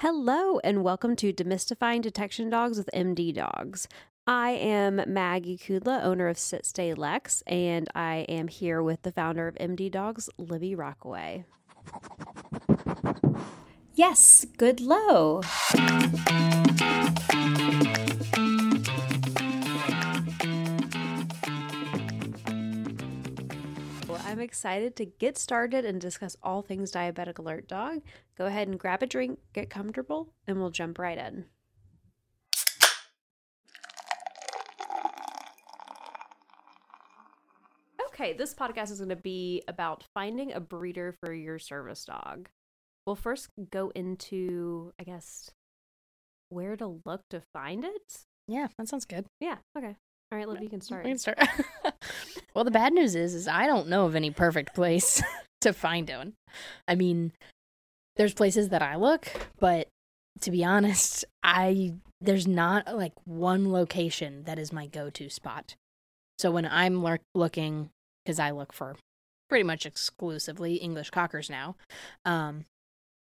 Hello, and welcome to Demystifying Detection Dogs with MD Dogs. I am Maggie Kudla, owner of Sit Stay Lex, and I am here with the founder of MD Dogs, Libby Rockaway. Yes, good low. I'm excited to get started and discuss all things Diabetic Alert Dog. Go ahead and grab a drink, get comfortable, and we'll jump right in. Okay, this podcast is going to be about finding a breeder for your service dog. We'll first go into, I guess, where to look to find it. Yeah, that sounds good. Yeah, okay. All right, Libby, you can start. We can start. well, the bad news is, is I don't know of any perfect place to find one. I mean, there's places that I look, but to be honest, I there's not like one location that is my go-to spot. So when I'm looking, because I look for pretty much exclusively English cockers now, um,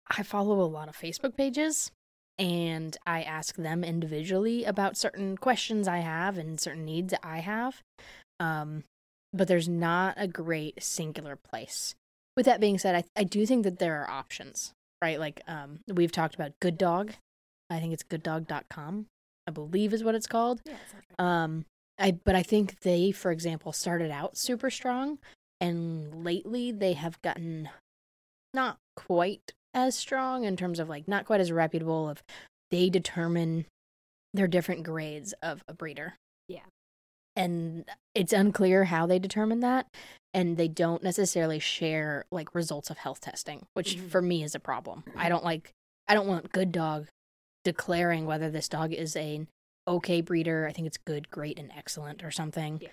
I follow a lot of Facebook pages and I ask them individually about certain questions I have and certain needs that I have. Um, but there's not a great singular place. With that being said, I, I do think that there are options, right? Like um, we've talked about Good Dog. I think it's gooddog.com, I believe is what it's called. Yeah, right. Um, I but I think they, for example, started out super strong, and lately they have gotten not quite as strong in terms of like not quite as reputable. Of they determine their different grades of a breeder. Yeah. and it's unclear how they determine that, and they don't necessarily share like results of health testing, which Mhm. for me is a problem. I don't like. I don't want Good Dog declaring whether this dog is a okay breeder. I think it's good, great, and excellent or something. Yeah.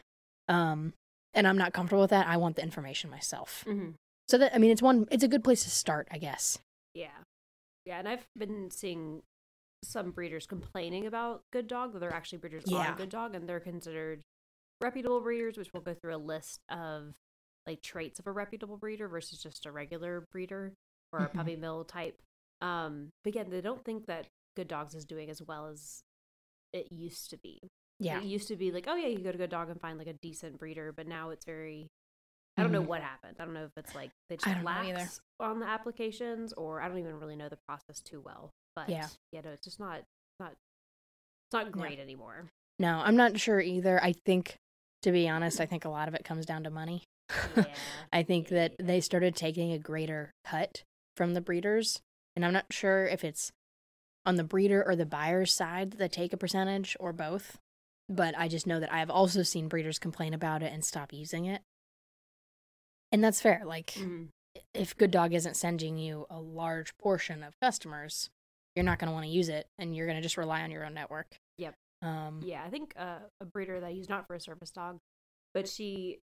Um, and I'm not comfortable with that. I want the information myself. Mm-hmm. So that I mean, it's one. It's a good place to start, I guess. Yeah. Yeah, and I've been seeing some breeders complaining about Good Dog, that they're actually breeders Yeah. on Good Dog, and they're considered reputable breeders, which we'll go through a list of like traits of a reputable breeder versus just a regular breeder or a puppy mill type. Um, but again, they don't think that Good Dogs is doing as well as it used to be. Yeah. It used to be like, oh yeah, you go to Good Dog and find like a decent breeder, but now it's very I don't know Mhm. what happened. I don't know if it's like they just lax on the applications, or I don't even really know the process too well. But Yeah. yeah, no, it's just not not it's not great anymore. No, I'm not sure either. I think, to be honest, I think a lot of it comes down to money. Yeah. I think that Yeah. they started taking a greater cut from the breeders, and I'm not sure if it's on the breeder or the buyer's side that take a percentage or both. But I just know that I have also seen breeders complain about it and stop using it. And that's fair. Like, Mhm. if Good Dog isn't sending you a large portion of customers, you're not going to want to use it and you're going to just rely on your own network. Yep. Um, Yeah, I think uh, a breeder that I use not for a service dog, but she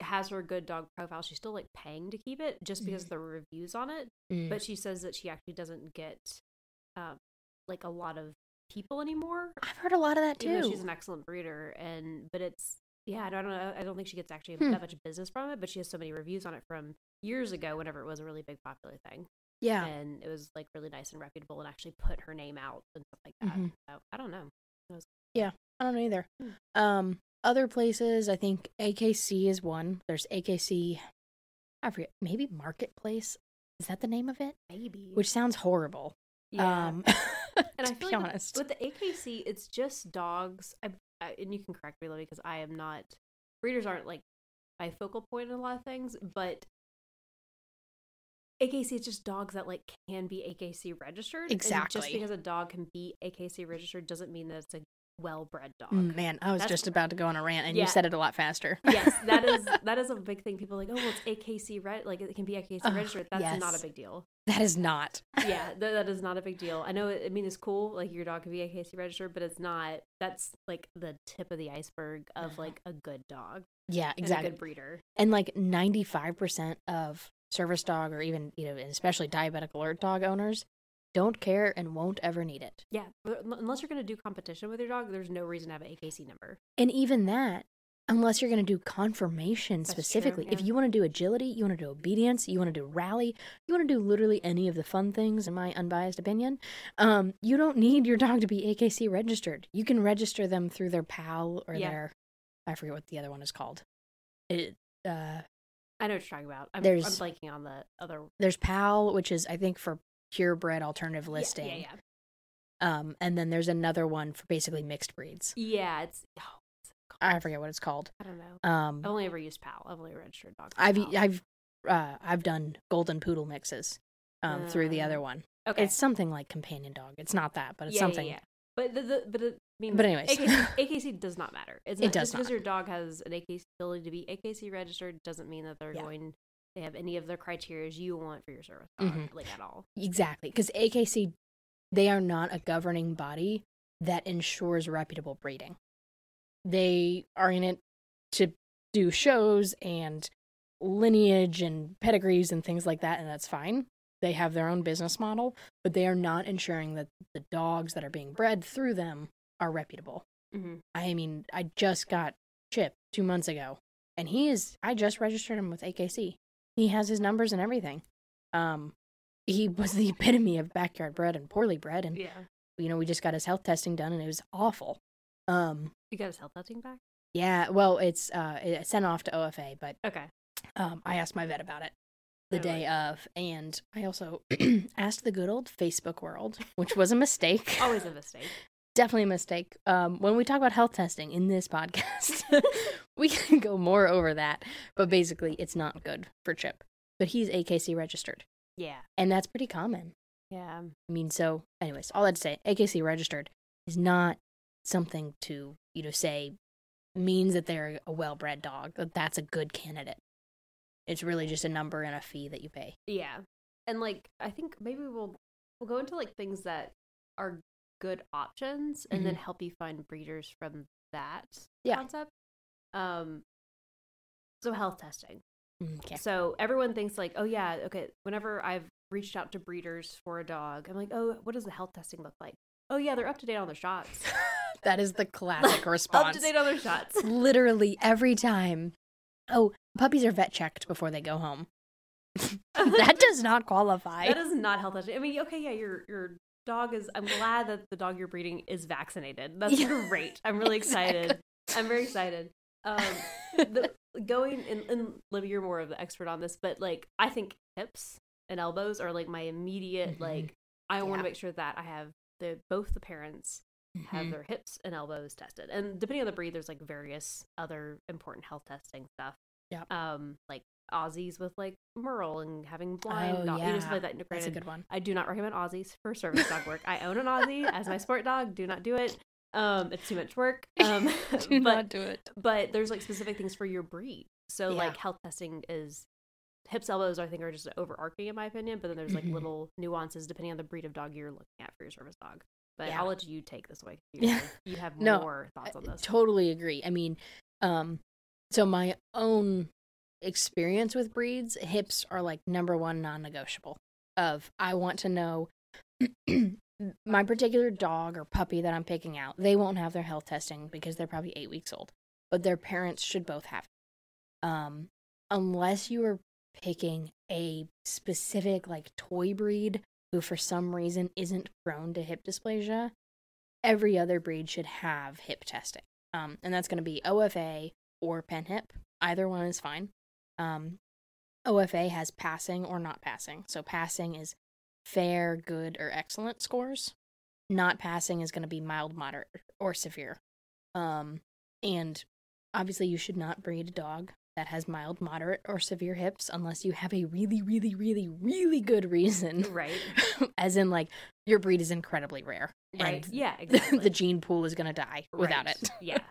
has her good dog profile. She's still like paying to keep it just because of the reviews on it. mm, But she says that she actually doesn't get um, like a lot of people anymore I've heard a lot of that too. she's an excellent breeder and but it's yeah i don't know i don't think she gets actually Hmm. that much business from it but she has so many reviews on it from years ago whenever it was a really big popular thing yeah. and it was like really nice and reputable and actually put her name out and stuff like that Mhm. so i don't know Yeah. I don't know either. Hmm. Um, other places, I think AKC is one. There's AKC, I forget, maybe Marketplace. Is that the name of it? maybe Which sounds horrible. yeah Um, and to i feel be like with- honest. with, the akc it's just dogs I, and you can correct me Lily, because i am not breeders aren't like my focal point in a lot of things but AKC is just dogs that like can be AKC registered. And just because a dog can be AKC registered doesn't mean that it's a well-bred dog. Mm, Man, I was That's- just about to go on a rant, and Yeah. you said it a lot faster. yes, that is that is a big thing. People are like, oh, well, it's AKC red, like it can be AKC Ugh, registered. That's not a big deal. that is not. Yeah, th- that is not a big deal. I know. It, I mean, it's cool. Like your dog can be AKC registered, but it's not. That's like the tip of the iceberg of like a good dog, Yeah, and a exactly. good breeder. And like 95% of service dog, or even, you know, and especially diabetic alert dog owners, don't care and won't ever need it. Yeah, unless you're going to do competition with your dog, there's no reason to have an AKC number. And even that, unless you're going to do conformation That's true, specifically. If you want to do agility, you want to do obedience, you want to do rally, you want to do literally any of the fun things, in my unbiased opinion, um, you don't need your dog to be AKC registered. You can register them through their PAL or Yeah. their, I forget what the other one is called. It, uh, I know what you're talking about. I'm, I'm blanking on the other. there's PAL, which is I think for purebred alternative listing. Yeah, yeah. Um, and then there's another one for basically mixed breeds. Yeah, it's. Oh? I forget what it's called. I don't know. Um, I've only ever used PAL. I've only registered dogs. I've PAL. I've uh, I've done golden poodle mixes um, through the Uh, other one. okay. It's something like companion dog. It's not that, but it's yeah, something. Yeah, yeah. But the, the but it, I mean, But anyways. AKC, AKC does not matter. It's It does just because your dog has an AKC ability to be AKC registered doesn't mean that they're Yeah. going. They have any of the criteria you want for your service dog, Mhm. like at all. Exactly, because AKC, they are not a governing body that ensures reputable breeding. They are in it to do shows and lineage and pedigrees and things like that, and that's fine. They have their own business model, but they are not ensuring that the dogs that are being bred through them are reputable. Mm-hmm. I mean, I just got Chip two months ago, and he is. I just registered him with AKC. He has his numbers and everything. Um, he was the epitome of backyard bred and poorly bred, and Yeah, you know we just got his health testing done, and it was awful. Um, you got his health testing back. yeah, well, it's uh, it sent off to OFA, but Okay. um, I asked my vet about it the Oh, day of, and I also asked the good old Facebook world, which was a mistake Always a mistake. definitely a mistake. Um, when we talk about health testing in this podcast, we can go more over that. But basically, it's not good for Chip. But he's AKC registered, Yeah. and that's pretty common. Yeah. I mean, so, anyways, all that to say, AKC registered is not something to you know say means that they're a well-bred dog. That that's a good candidate. It's really just a number and a fee that you pay. Yeah. And like I think maybe we'll we'll go into like things that are good options and then help you find breeders from that Yeah. concept. Um so health testing. Okay. So everyone thinks like, oh yeah, okay, whenever I've reached out to breeders for a dog, I'm like, oh, what does the health testing look like? Oh yeah, they're up to date on their shots. that is the classic response. up to date on their shots. literally every time. Oh, puppies are vet checked before they go home. that does not qualify. That is not health testing. I mean, okay, yeah, your your dog is. I'm glad that the dog you're breeding is vaccinated. That's Yeah. great. I'm really excited. I'm very excited. Um, the, going and, and Libby, you're more of the expert on this, but like I think hips and elbows are like my immediate Mhm. like. I want to make sure that I have the both the parents have Mhm. their hips and elbows tested, and depending on the breed, there's like various other important health testing stuff. Yeah. Um, like Aussies with like Merle and having blind, Oh, dog, you know, yeah. stuff like that. That's a good one. I do not recommend Aussies for service dog work. I own an Aussie as my sport dog. Do not do it. Um, it's too much work. Um, Do but not do it. but there's like specific things for your breed. So Yeah. like health testing is hips, elbows. I think are just overarching in my opinion. But then there's like Mhm. little nuances depending on the breed of dog you're looking at for your service dog. But Yeah. I'll let you take this away. You, Yeah. you have No, more thoughts on I this. totally agree. I mean, um, so my own experience with breeds, hips are like number one non-negotiable. Of I want to know my particular dog or puppy that I'm picking out. They won't have their health testing because they're probably eight weeks old, but their parents should both have it. Um, unless you are picking a specific like toy breed who for some reason isn't prone to hip dysplasia, every other breed should have hip testing. Um, and that's going to be OFA or PennHIP. Either one is fine. Um, OFA has passing or not passing. So passing is fair, good, or excellent scores. Not passing is going to be mild, moderate, or severe. Um, and obviously, you should not breed a dog that has mild, moderate, or severe hips unless you have a really, really, really, really good reason. Right. As in, like, your breed is incredibly rare. Right. and Yeah. Exactly. the gene pool is going to die without Right. it. Yeah.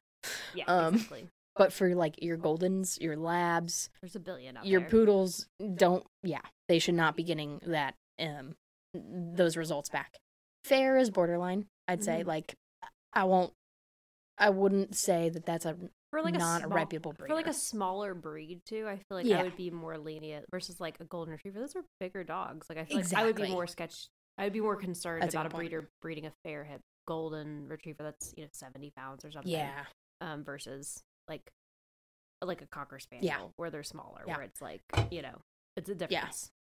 Yeah. Um, exactly. But for like your Goldens, your Labs, There's a billion out your there. Poodles, don't, yeah, they should not be getting that, um, those results back. Fair is borderline, I'd say. Mhm. Like, I won't, I wouldn't say that that's a for like not a a reputable breeder. for like a smaller breed too. I feel like Yeah. I would be more lenient versus like a golden retriever. Those are bigger dogs. Like I feel like I would be more sketch. I would be more concerned That's about a point. breeder breeding a fair hip golden retriever that's you know seventy pounds or something. yeah, Um, versus like like a cocker spaniel where they're smaller, Yeah. where it's like you know it's a difference. yes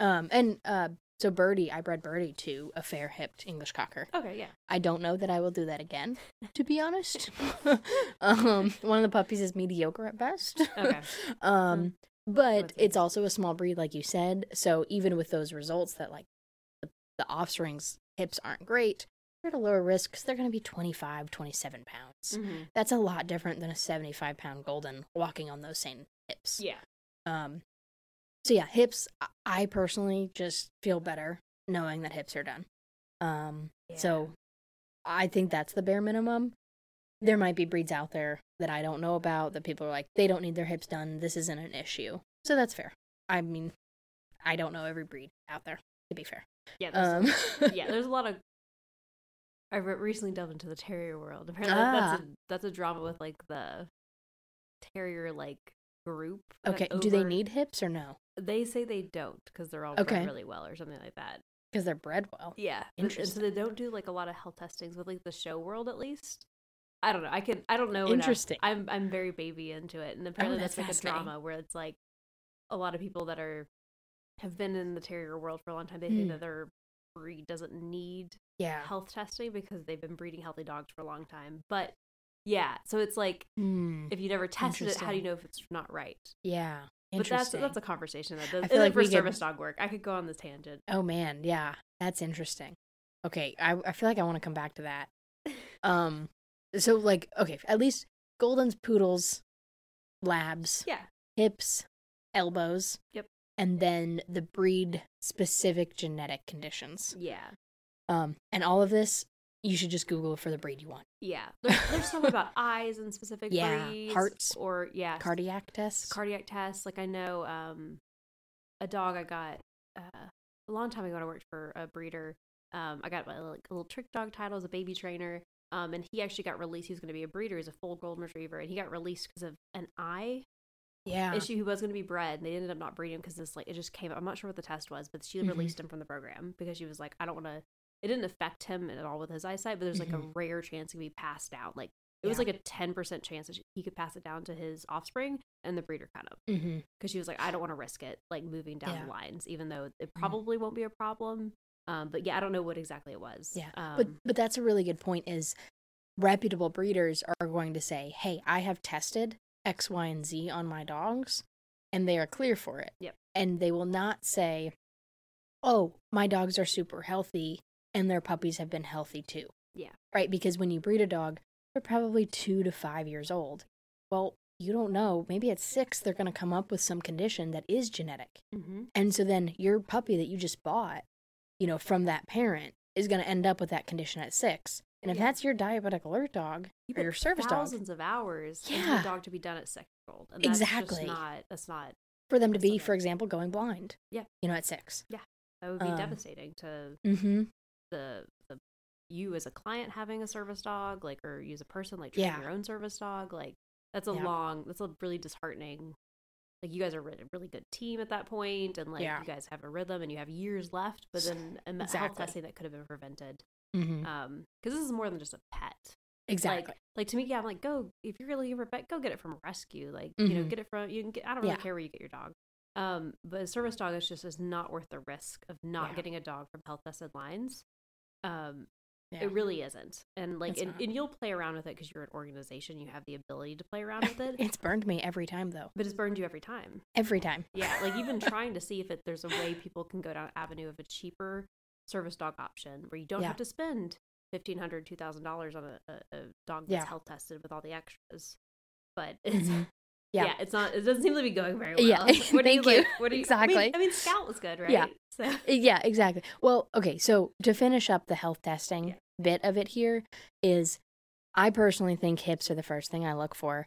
Um, and uh, so Birdie, I bred Birdie to a fair hipped English cocker. Okay, yeah. I don't know that I will do that again, to be honest. um, one of the puppies is mediocre at best. Okay. um, but That's it's also a small breed, like you said. So even with those results, that like the, the offspring's hips aren't great, at a lower risk because they're going to be 25, 27 pounds. Mhm. That's a lot different than a 75 pound golden walking on those same hips. Yeah. Um, so yeah, hips. I- personally just feel better knowing that hips are done. Um, so I think that's the bare minimum. There might be breeds out there that I don't know about that people are like they don't need their hips done. This isn't an issue. So that's fair. I mean, I don't know every breed out there. To be fair. Yeah. There's Um, yeah, there's a lot of. I re- recently delved into the terrier world. Apparently, Ah. that's a that's a drama with like the terrier like group. okay. Do they need hips or no? They say they don't because they're all Okay. bred really well or something like that. Because they're bred well. Yeah, interesting. and so they don't do like a lot of health testings with like the show world at least. I don't know. I can I don't know. enough. Interesting. I'm I'm very baby into it, and apparently that's that's, like a drama where it's like a lot of people that are have been in the terrier world for a long time. They think Hmm. that their breed doesn't need Yeah. health testing because they've been breeding healthy dogs for a long time. But yeah, so it's like Hmm. if you never tested it, how do you know if it's not right? Yeah. But that's that's a conversation that I does, feel like like for service dog work. I could go on this tangent. Oh man, yeah, that's interesting. Okay, I I feel like I want to come back to that. Um, so like, okay, at least Goldens, Poodles, Labs, Yeah. hips, elbows. Yep. And then the breed specific genetic conditions. Yeah. Um, and all of this you should just Google for the breed you want. Yeah, there's, there's about eyes and specific Yeah, breeds, hearts, or yeah, Cardiac tests. cardiac tests. Like I know, um, a dog I got uh, a long time ago. when I worked for a breeder. Um, I got my like a little trick dog title as a baby trainer. Um, and he actually got released. He was going to be a breeder. He's a full golden retriever, and he got released because of an eye yeah. issue. He was going to be bred, and they ended up not breeding him because this like it just came. I'm not sure what the test was, but she Mhm. released him from the program because she was like, I don't want to. It didn't affect him at all with his eyesight, but there's like a Mhm. rare chance it could be passed down. Like it was like a ten percent chance that he could pass it down to his offspring, and the breeder kind of mm-hmm. because she was like, I don't want to risk it, like moving down Yeah. the lines, even though it probably won't be a problem. Um, but yeah, I don't know what exactly it was. Yeah, um, but but that's a really good point. Is reputable breeders are going to say, "Hey, I have tested X, Y, and Z on my dogs, and they are clear for it." Yep. And they will not say, "Oh, my dogs are super healthy, and their puppies have been healthy too." Yeah. Right, because when you breed a dog, they're probably two to five years old. Well, you don't know. Maybe at six, they're going to come up with some condition that is genetic. mhm. And so then your puppy that you just bought, you know, from that parent is going to end up with that condition at six. And if Yeah. that's your diabetic alert dog you or your service dog, thousands of hours Yeah. a dog to be done at six years old, and that's Exactly. not that's not for them to be, for example, going blind, Yeah. you know, at six. Yeah. that would be Um, devastating to Mm-hmm. The the you as a client having a service dog, like or you as a person like Yeah. your own service dog, like that's a Yeah. long that's a really disheartening. Like you guys are a really good team at that point, and like Yeah. you guys have a rhythm and you have years left, but then a me- health Exactly. testing that could have been prevented. Mm-hmm. Um, because this is more than just a pet. exactly. Like, like to me, yeah, I'm like, go if you're looking for a pet, go get it from rescue. Like, you know, Mhm. get it from you can get. I don't really Yeah. care where you get your dog. Um, but a service dog is just is not worth the risk of not Yeah. getting a dog from health tested lines. Um, yeah. it really isn't. And like, and, and you'll play around with it because you're an organization. You have the ability to play around with it. it's burned me every time, though. but it's burned you every time. Every time. Yeah, like even trying to see if it, there's a way people can go down avenue of a cheaper service dog option where you don't Yeah. have to spend fifteen hundred, two thousand dollars on a, a, a dog that's Yeah. health tested with all the extras. But it's Mhm. Yeah. Yeah. it's not. It doesn't seem to be going very well. Yeah, What do you thank you. like? What do you I mean- Exactly. I mean, Scout was good, right? Yeah. So Uh, Yeah, exactly. Well, okay, so to finish up the health testing Yeah. bit of it here is I personally think hips are the first thing I look for.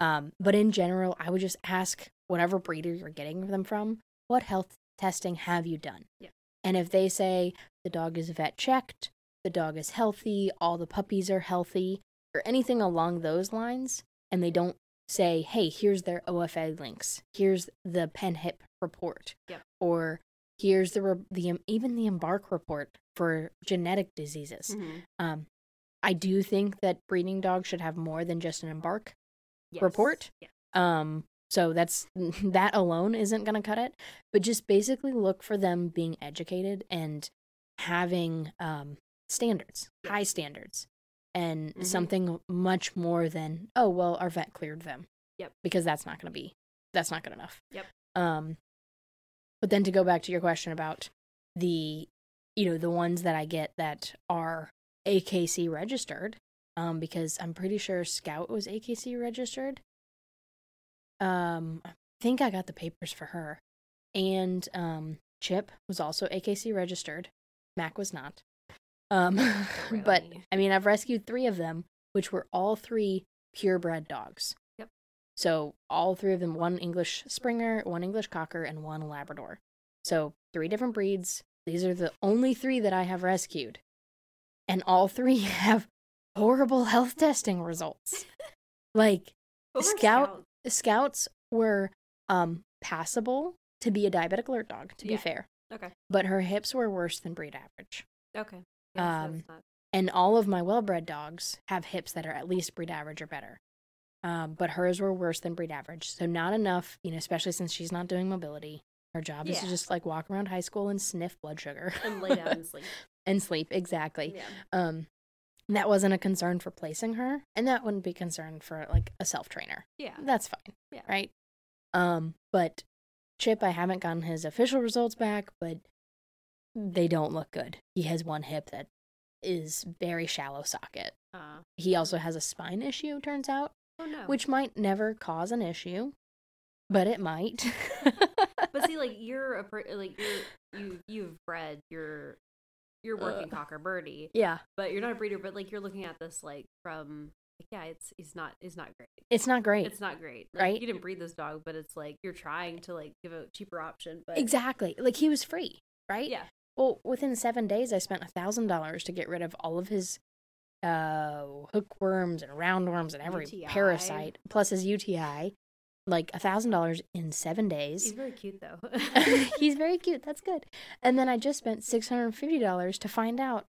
Um, but in general, I would just ask whatever breeder you're getting them from, what health testing have you done? Yeah. And if they say the dog is vet checked, the dog is healthy, all the puppies are healthy, or anything along those lines, and they don't say, hey, here's their OFA links, here's the PennHIP report, Yep. or here's the re- the even the embark report for genetic diseases. Mhm. Um, I do think that breeding dogs should have more than just an embark Yes. report. Yeah. Um, so that's that alone isn't going to cut it, but just basically look for them being educated and having um standards, Yeah. high standards, and Mhm. something much more than oh well, our vet cleared them. Yep. Because that's not going to be that's not good enough. Yep. Um, but then to go back to your question about the you know the ones that I get that are AKC registered, um, because I'm pretty sure Scout was AKC registered. Um, I think I got the papers for her, and um, Chip was also AKC registered. Mac was not. Um, but I mean, I've rescued three of them, which were all three purebred dogs. Yep. So all three of them, one English Springer, one English Cocker, and one Labrador. So three different breeds. These are the only three that I have rescued, and all three have horrible health testing results. like Scout- Scouts? scouts were um passable to be a diabetic alert dog. To be fair, Okay. but her hips were worse than breed average. Okay. Yeah, Um, not- And all of my well bred dogs have hips that are at least breed average or better. Um, but hers were worse than breed average. So not enough, you know, especially since she's not doing mobility. Her job is to just like walk around high school and sniff blood sugar. and lay down and sleep. and sleep, exactly. Yeah. Um that wasn't a concern for placing her, and that wouldn't be a concern for like a self trainer. Yeah. That's fine. Yeah. Right? Um, but Chip, I haven't gotten his official results back, but they don't look good. He has one hip that is very shallow socket. Uh, He also has a spine issue, turns out, oh no. which might never cause an issue, but it might. But see, like you're a per- like you're you you've bred your you're working Uh. cocker birdie, yeah, but you're not a breeder. But like you're looking at this like from like yeah, it's it's not it's not great. it's not great. It's not great, Like, Right? You didn't breed this dog, but it's like you're trying to like give a cheaper option. But exactly. Like he was free, right? yeah, Well, within seven days, I spent a thousand dollars to get rid of all of his uh, hookworms and roundworms and every UTI. parasite, plus his UTI. Like a thousand dollars in seven days. he's very cute though. He's very cute. That's good. And then I just spent six hundred and fifty dollars to find out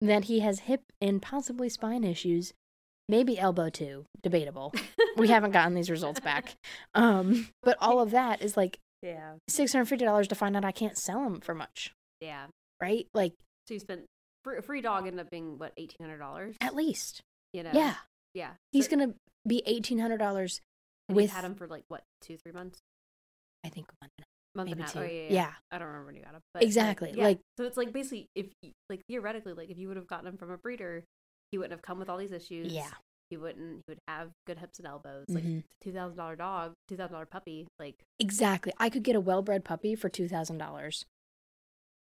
that he has hip and possibly spine issues, maybe elbow too. Debatable. we haven't gotten these results back. Um, but all of that is like yeah, six hundred fifty dollars to find out I can't sell him for much, yeah. right? Like So you spent free, free dog ended up being what eighteen hundred dollars. at least. You know. Yeah, Yeah. he's So- gonna be eighteen hundred dollars with had him for like what two three months. I think one. month Maybe and a half. Oh, yeah, yeah, Yeah. I don't remember when you got him. But, Exactly, yeah. like- so it's like basically if like theoretically like if you would have gotten him from a breeder, he wouldn't have come with all these issues. Yeah. He wouldn't. He would have good hips and elbows. Like Mhm. two thousand dollar dog, two thousand dollar puppy. Like Exactly. I could get a well bred puppy for two thousand dollars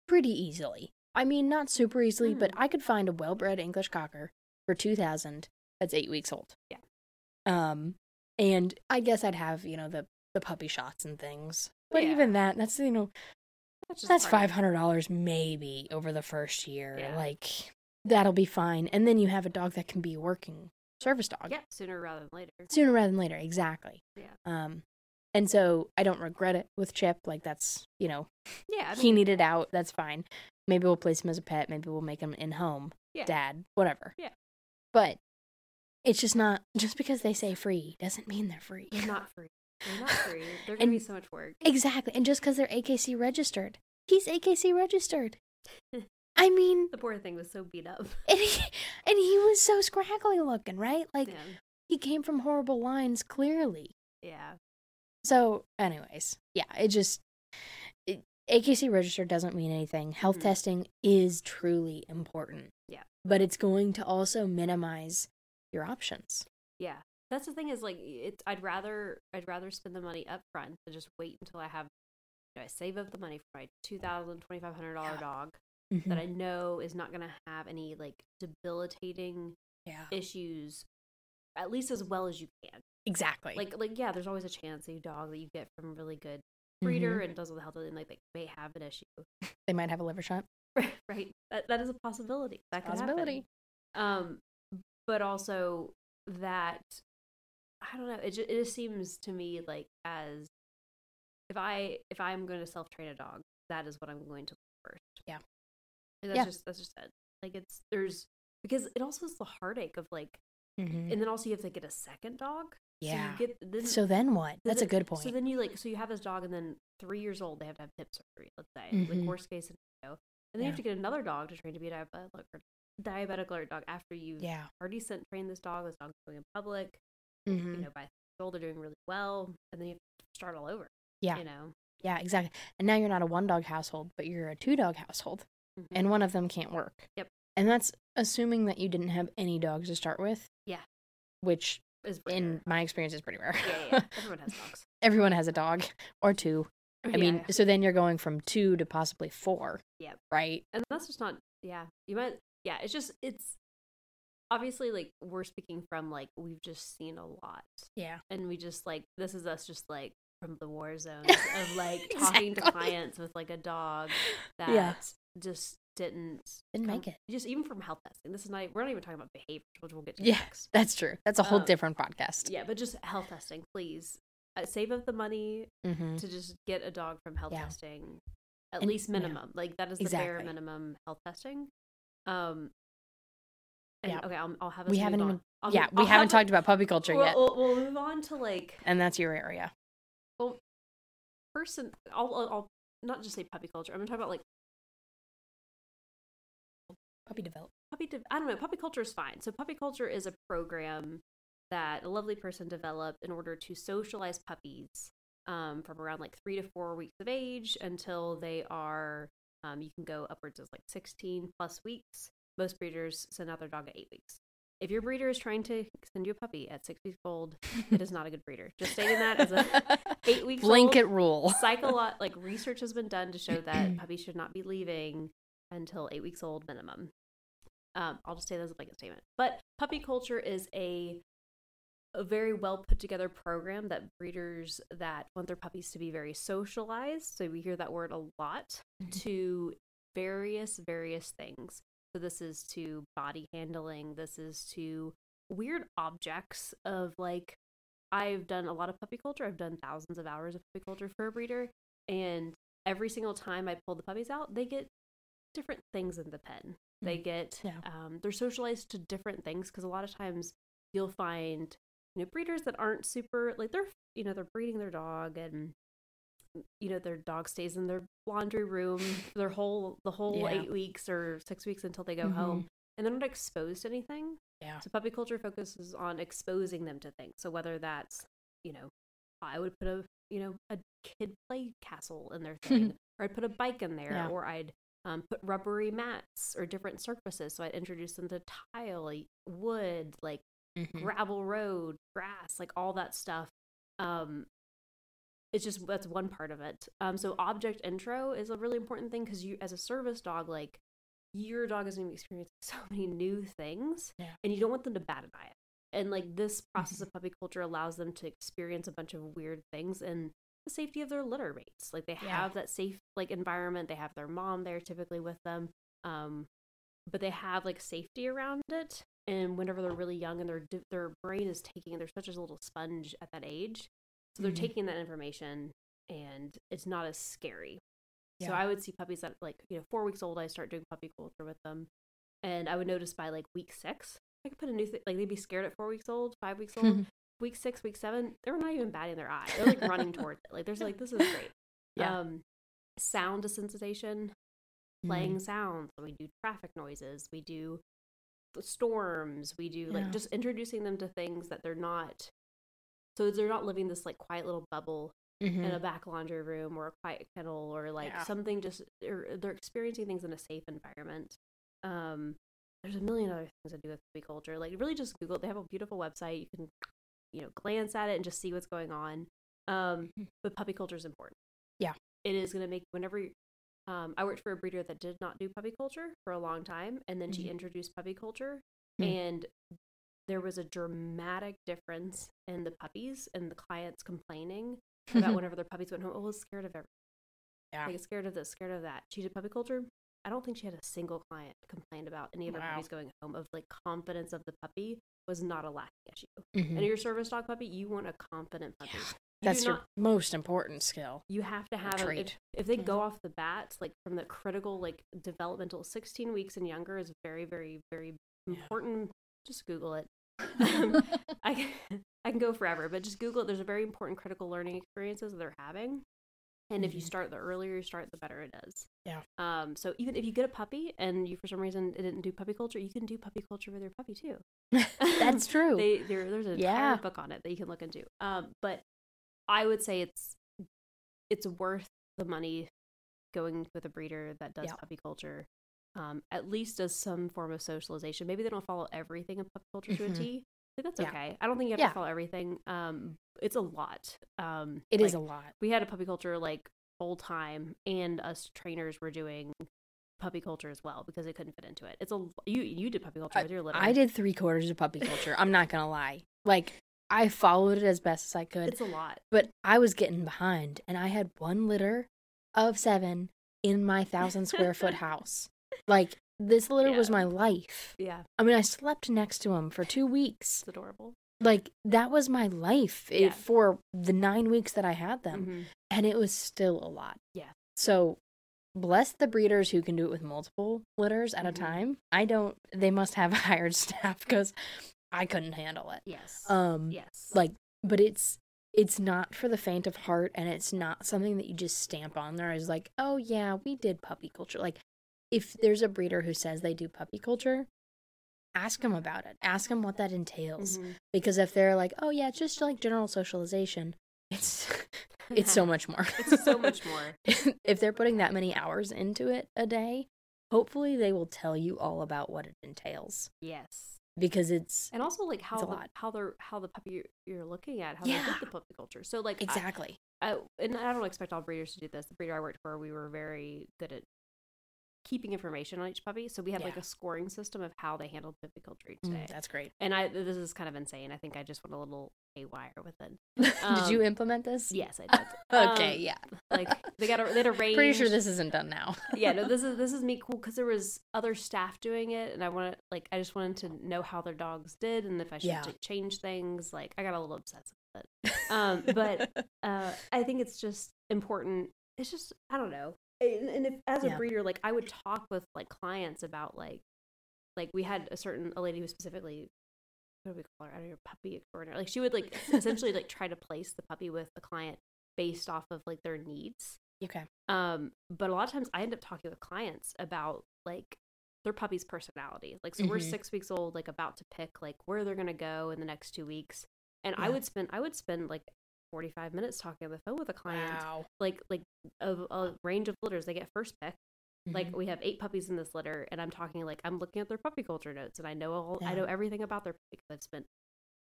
pretty easily. I mean, not super easily, but Mm. I could find a well bred English cocker for two thousand that's eight weeks old. Yeah. Um, and I guess I'd have you know the the puppy shots and things, but Yeah. even that that's you know that's that's part five of- hundred dollars maybe over the first year. Yeah. Like that'll be fine, and then you have a dog that can be a working service dog. Yeah, sooner rather than later. sooner rather than later exactly Yeah. um and so i don't regret it with chip like that's you know Yeah, I he needed out that's fine maybe we'll place him as a pet maybe we'll make him in home Yeah. dad whatever Yeah. but it's just not just because they say free doesn't mean they're free they're not free. They're not free. They're gonna And- be so much work. exactly and just because they're akc registered he's akc registered i mean The poor thing was so beat up. and he, and he was so scraggly looking right like yeah. he came from horrible lines clearly Yeah. So, anyways, yeah, it just it, AKC registered doesn't mean anything. Health Mhm. testing is truly important. Yeah. but it's going to also minimize your options. Yeah. That's the thing is like it's I'd rather I'd rather spend the money up front than just wait until I have you know, I save up the money for my two thousand twenty five hundred dollar Yeah. dog Mm-hmm. that I know is not gonna have any like debilitating yeah, issues at least as well as you can. Exactly. Like like yeah, there's always a chance a dog that you get from a really good Mm-hmm. breeder and does all the health and like they may have an issue. they might have a liver shunt. right. That that is a possibility. That could Possibility. happen. Um, but also that I don't know. It just, it just seems to me like as if I if I'm going to self train a dog, that is what I'm going to look first. Yeah. And that's Yeah. just that's just it. Like it's there's because it also is the heartache of like Mm-hmm. and then also you have to get a second dog Yeah. So you get then So then what? That's a good point. So then you like so you have this dog and then three years old they have to have hip surgery, let's say. Like Mhm. worst case scenario. And then you have to get another dog to train to be a diabetic or diabetic alert dog after you've yeah. already sent trained this dog, this dog's going in public, hmm you know, by three years old they're doing really well, and then you have to start all over. Yeah. You know. Yeah, exactly. And now you're not a one dog household, but you're a two dog household, Mhm. and one of them can't work. Yep. And that's assuming that you didn't have any dogs to start with. Yeah. Which, Is rare. in my experience, is pretty rare. yeah, yeah, yeah. Everyone has dogs. Everyone has a dog or two. I mean, so then you're going from two to possibly four. Yep. Right. and that's just not yeah you might yeah it's just it's obviously like we're speaking from like we've just seen a lot Yeah. and we just like this is us just like from the war zones of like talking to clients with like a dog that Yeah. just didn't Didn't come- make it. just even from health testing this is not we're not even talking about behavior which we'll get to Yeah. next That's true. That's a whole Um, different podcast. yeah but just health testing please uh, save up the money Mm-hmm. to just get a dog from health Yeah. testing at And- least yeah. minimum like that is the bare minimum health testing um and, Yeah. okay I'll, I'll have us We move haven't on. even. I'll yeah, move- we I'll haven't have talked about puppy culture we'll, yet, we'll, we'll move on to like and that's your area. well person I'll, I'll I'll not just say puppy culture I'm gonna talk about like Puppy development. puppy de- I don't know puppy culture is fine so puppy culture is a program that a lovely person developed in order to socialize puppies um, from around like three to four weeks of age until they are um, you can go upwards of like 16 plus weeks most breeders send out their dog at eight weeks if your breeder is trying to send you a puppy at six weeks old it is not a good breeder just stating that as a eight weeks blanket old, rule. psycholo- like research has been done to show that puppies should not be leaving until eight weeks old minimum. Um, I'll just say that as a blanket statement. But puppy culture is a a very well put together program that breeders that want their puppies to be very socialized. So we hear that word a lot to various various things. So this is to body handling. This is to weird objects of like I've done a lot of puppy culture. I've done thousands of hours of puppy culture for a breeder, and every single time I pull the puppies out, they get different things in the pen. They get Yeah. um, they're socialized to different things because a lot of times you'll find you know breeders that aren't super like they're you know they're breeding their dog and you know their dog stays in their laundry room their whole the whole Yeah. eight weeks or six weeks until they go Mhm. home and they're not exposed to anything Yeah. so puppy culture focuses on exposing them to things. So whether that's, you know, I would put a, you know, a kid play castle in their thing, or I'd put a bike in there, Yeah. or I'd um, put rubbery mats or different surfaces. So I'd introduce them to tile, like wood, like Mhm. gravel road, grass, like all that stuff. Um, it's just that's one part of it. Um, so object intro is a really important thing because you, as a service dog, like your dog is going to be experiencing so many new things, Yeah. and you don't want them to bat an eye. And like this process Mhm. of puppy culture allows them to experience a bunch of weird things and the safety of their litter mates. Like they Yeah. have that safe like environment. They have their mom there typically with them. Um, but they have like safety around it. And whenever they're really young and their their brain is taking, they're such a little sponge at that age, so they're Mhm. taking that information, and it's not as scary. So I would see puppies that like you know four weeks old. I start doing puppy culture with them, and I would notice by like week six, I could put a new thing. Like they'd be scared at four weeks old, five weeks old. week six, week seven, they're not even batting their eye. They're like running towards it. Like there's like this is great. Yeah. Um, sound desensitization, Mm-hmm. playing sounds. We do traffic noises. We do storms. We do like Yeah. just introducing them to things that they're not. So they're not living this like quiet little bubble Mhm. in a back laundry room or a quiet kennel or like Yeah. something just or they're experiencing things in a safe environment. Um, there's a million other things to do with puppy culture. Like really just Google. They have a beautiful website. You can you know glance at it and just see what's going on. Um, Mhm. but puppy culture is important. Yeah. it is going to make whenever. Um, I worked for a breeder that did not do puppy culture for a long time, and then she Mhm. introduced puppy culture, Hmm. and there was a dramatic difference in the puppies and the clients complaining about whenever their puppies went home. Oh, I was scared of everything. Yeah. Like scared of this, scared of that. She did puppy culture. I don't think she had a single client complain about any of her Wow. puppies going home. Of like confidence of the puppy was not a lacking issue. Mhm. And your service dog puppy, you want a confident puppy. Yeah. You That's your not- most important skill. you have to have a, if, if they Yeah. go off the bat like from the critical like developmental 16 weeks and younger is very very very Yeah. important just google it I can, I can go forever, but just Google it. There's a very important critical learning experiences that they're having. And if you Mhm. start the earlier you start, the better it is. Yeah. Um. So even if you get a puppy and you for some reason didn't do puppy culture, you can do puppy culture with your puppy too. That's true. They there's an Yeah. entire book on it that you can look into. Um. But I would say it's it's worth the money going with a breeder that does Yeah. puppy culture. Um, at least as some form of socialization. Maybe they don't follow everything in puppy culture to a Mhm. T. I think that's Yeah. okay. I don't think you have Yeah. to follow everything. Um, it's a lot. Um, It is like, a lot. we had a puppy culture like full time, and us trainers were doing puppy culture as well because it couldn't fit into it. It's a you you did puppy culture with your litter. I did three quarters of puppy culture. I'm not gonna lie. Like I followed it as best as I could, It's a lot. but I was getting behind, and I had one litter of seven in my thousand square foot house. Like this litter was my life. Yeah, I mean, I slept next to him for two weeks. it's adorable. Like that was my life eh, Yeah. for the nine weeks that I had them, Mhm. and it was still a lot. Yeah. So bless the breeders who can do it with multiple litters at Mhm. a time. I don't. They must have hired staff because I couldn't handle it. Yes. Um, yes. like, but it's it's not for the faint of heart, and it's not something that you just stamp on there as like, oh yeah, we did puppy culture. Like, if there's a breeder who says they do puppy culture. Ask them about it. Ask them what that entails. Mhm. Because if they're like, "Oh yeah, it's just like general socialization," it's it's so much more. It's so much more. if they're putting that many hours into it a day, hopefully they will tell you all about what it entails Yes. because it's And also like how the, lot. how they're how the puppy you're, you're looking at how they Yeah. did the puppy culture. So like I- exactly I, and I don't expect all breeders to do this. The breeder I worked for, we were very good at keeping information on each puppy. So we had like a scoring system of how they handled puppy culture each Mm, that's great. and I this is kind of insane. I think I just went a little haywire with it. Did you Um, implement this? Yes, I did. okay, Um, yeah. Like they got a, they had a range. Pretty sure this isn't done now. yeah, no, this is this is me cool because there was other staff doing it, and I wanted like I just wanted to know how their dogs did and if I should Yeah. change things. Like I got a little obsessed with it. Um, but uh, I think it's just important. It's just I don't know. And, and if as a Yeah. breeder, like I would talk with like clients about like like we had a certain a lady who specifically what do we call her? I don't know, puppy extraordinary. Like she would like essentially like try to place the puppy with the client based off of like their needs. okay. Um, but a lot of times I end up talking with clients about like their puppy's personality. Like, so we're Mhm. six weeks old, like about to pick like where they're gonna go in the next two weeks, and I would spend I would spend like forty five minutes talking on the phone with a client, Wow. like like of a range of litters. They get first pick. Like Mhm. we have eight puppies in this litter, and I'm talking like I'm looking at their puppy culture notes, and I know all I know everything about their puppy because I've spent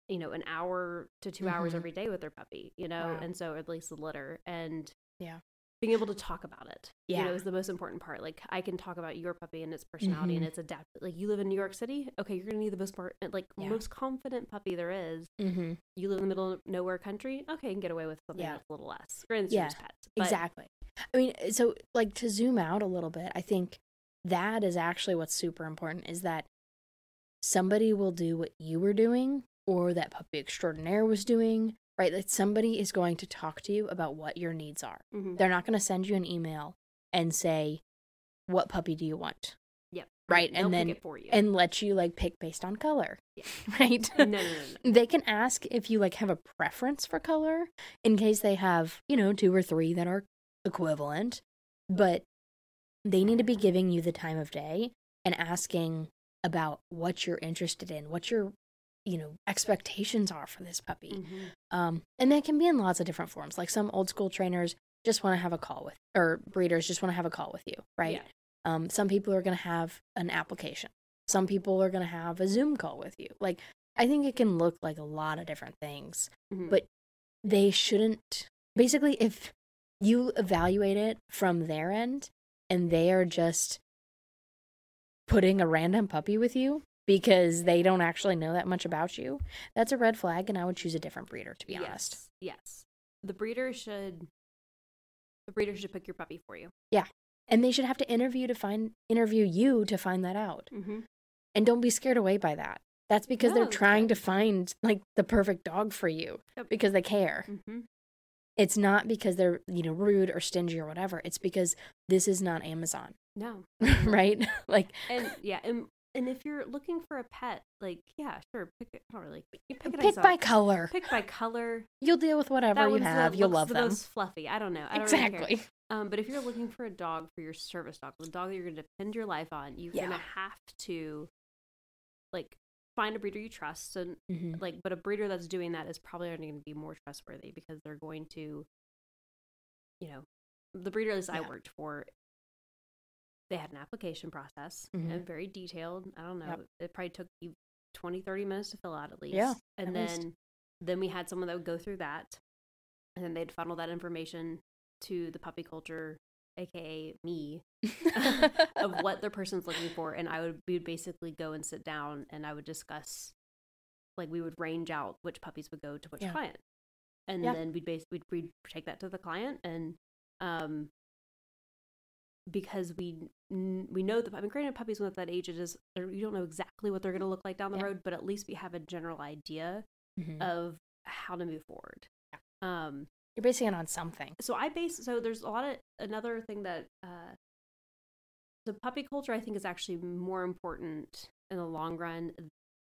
you know an hour to 2 hours Mhm. every day with their puppy, you know, Wow. and so at least the litter and Yeah. Being able to talk about it, you Yeah. know, is the most important part. Like I can talk about your puppy and its personality and Mhm. its adapted. Like you live in New York City, okay, you're gonna need the most part, like Yeah. most confident puppy there is. Mm-hmm. You live in the middle of nowhere country, okay, you can get away with something Yeah. that's a little less. Granted, Yeah, just but- Exactly. I mean, uh, so like to zoom out a little bit, I think that is actually what's super important is that somebody will do what you were doing or that puppy extraordinaire was doing, right? That somebody is going to talk to you about what your needs are. Mhm. They're not going to send you an email and say, "What puppy do you want?" Yep. Right, They'll and then it for you. and let you like pick based on color. Yeah. Right? no, no, no, no. they can ask if you like have a preference for color in case they have you know two or three that are equivalent but they need to be giving you the time of day and asking about what you're interested in what your you know expectations are for this puppy Mhm. um and that can be in lots of different forms like some old school trainers just want to have a call with or breeders just want to have a call with you right Yeah. um some people are going to have an application some people are going to have a zoom call with you like i think it can look like a lot of different things Mhm. but they shouldn't basically if you evaluate it from their end and they are just putting a random puppy with you because they don't actually know that much about you that's a red flag and i would choose a different breeder to be honest Yes. Yes. The breeder should the breeder should pick your puppy for you. Yeah. And they should have to interview to find interview you to find that out Mm-hmm. and don't be scared away by that that's because No, they're trying to find like the perfect dog for you Yep. because they care Mm-hmm. it's not because they're you know rude or stingy or whatever it's because this is not amazon No. right like and yeah and and if you're looking for a pet, like yeah, sure, pick it. Don't really you pick, Pick by color. Pick by color. You'll deal with whatever that you have. You'll love the them. most fluffy. I don't know. I don't really. Exactly. Um, but if you're looking for a dog for your service dog, the dog that you're going to depend your life on, you're Yeah. going to have to like find a breeder you trust. So Mhm. like, but a breeder that's doing that is probably only going to be more trustworthy because they're going to, you know, the breeder at least I worked for. They had an application process Mhm. and very detailed. I don't know. Yep. It probably took you 20, 30 minutes to fill out at least. Yeah, And at least. then then we had someone that would go through that and then they'd funnel that information to the puppy culture, aka me, of what the person's looking for. And I would we would basically go and sit down and I would discuss like we would range out which puppies would go to which Yeah. client. And Yeah. then we'd base we'd, we'd take that to the client and um because we we know the I mean, granted, puppies when at that age, it is you don't know exactly what they're going to look like down the Yeah. road, but at least we have a general idea Mhm. of how to move forward. Um, You're basing it on something. so I base so there's a lot of another thing that uh, the puppy culture I think is actually more important in the long run,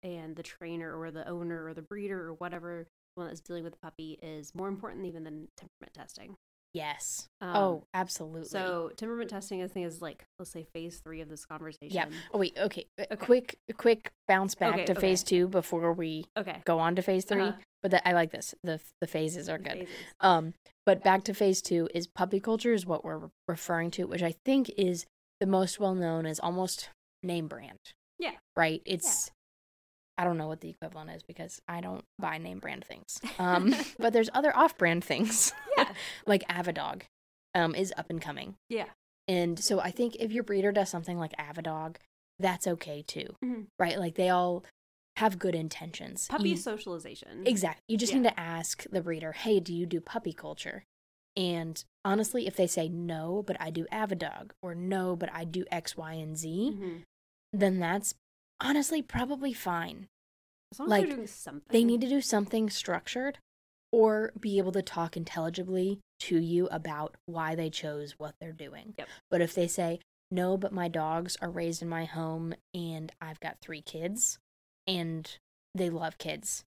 and the trainer or the owner or the breeder or whatever one that's dealing with the puppy is more important even than temperament testing. Yes. Um, oh, absolutely. So temperament testing, I think, is like let's say phase three of this conversation. yeah. Oh wait. Okay. A Okay. Quick, quick bounce back Okay, to phase two before we Okay. go on to phase 3 Uh-huh. But that, I like this. the The phases are The good. phases. Um, but back to phase two is puppy culture is what we're referring to, which I think is the most well known as almost name brand. Yeah. Right. It's I don't know what the equivalent is because I don't buy name brand things. Um, but there's other off brand things Yeah. like Avidog, um, is up and coming. Yeah. And so I think if your breeder does something like Avidog, that's okay too, Mhm. right? Like they all have good intentions. Puppy You- socialization. Exactly. You just Yeah. need to ask the breeder, hey, do you do puppy culture? And honestly, if they say no, but I do Avidog, or no, but I do X, Y, and Z, Mhm. then that's honestly probably fine. As long as like, they're doing something. They need to do something structured or be able to talk intelligibly to you about why they chose what they're doing. Yep. But if they say, no, but my dogs are raised in my home and I've got three kids and they love kids,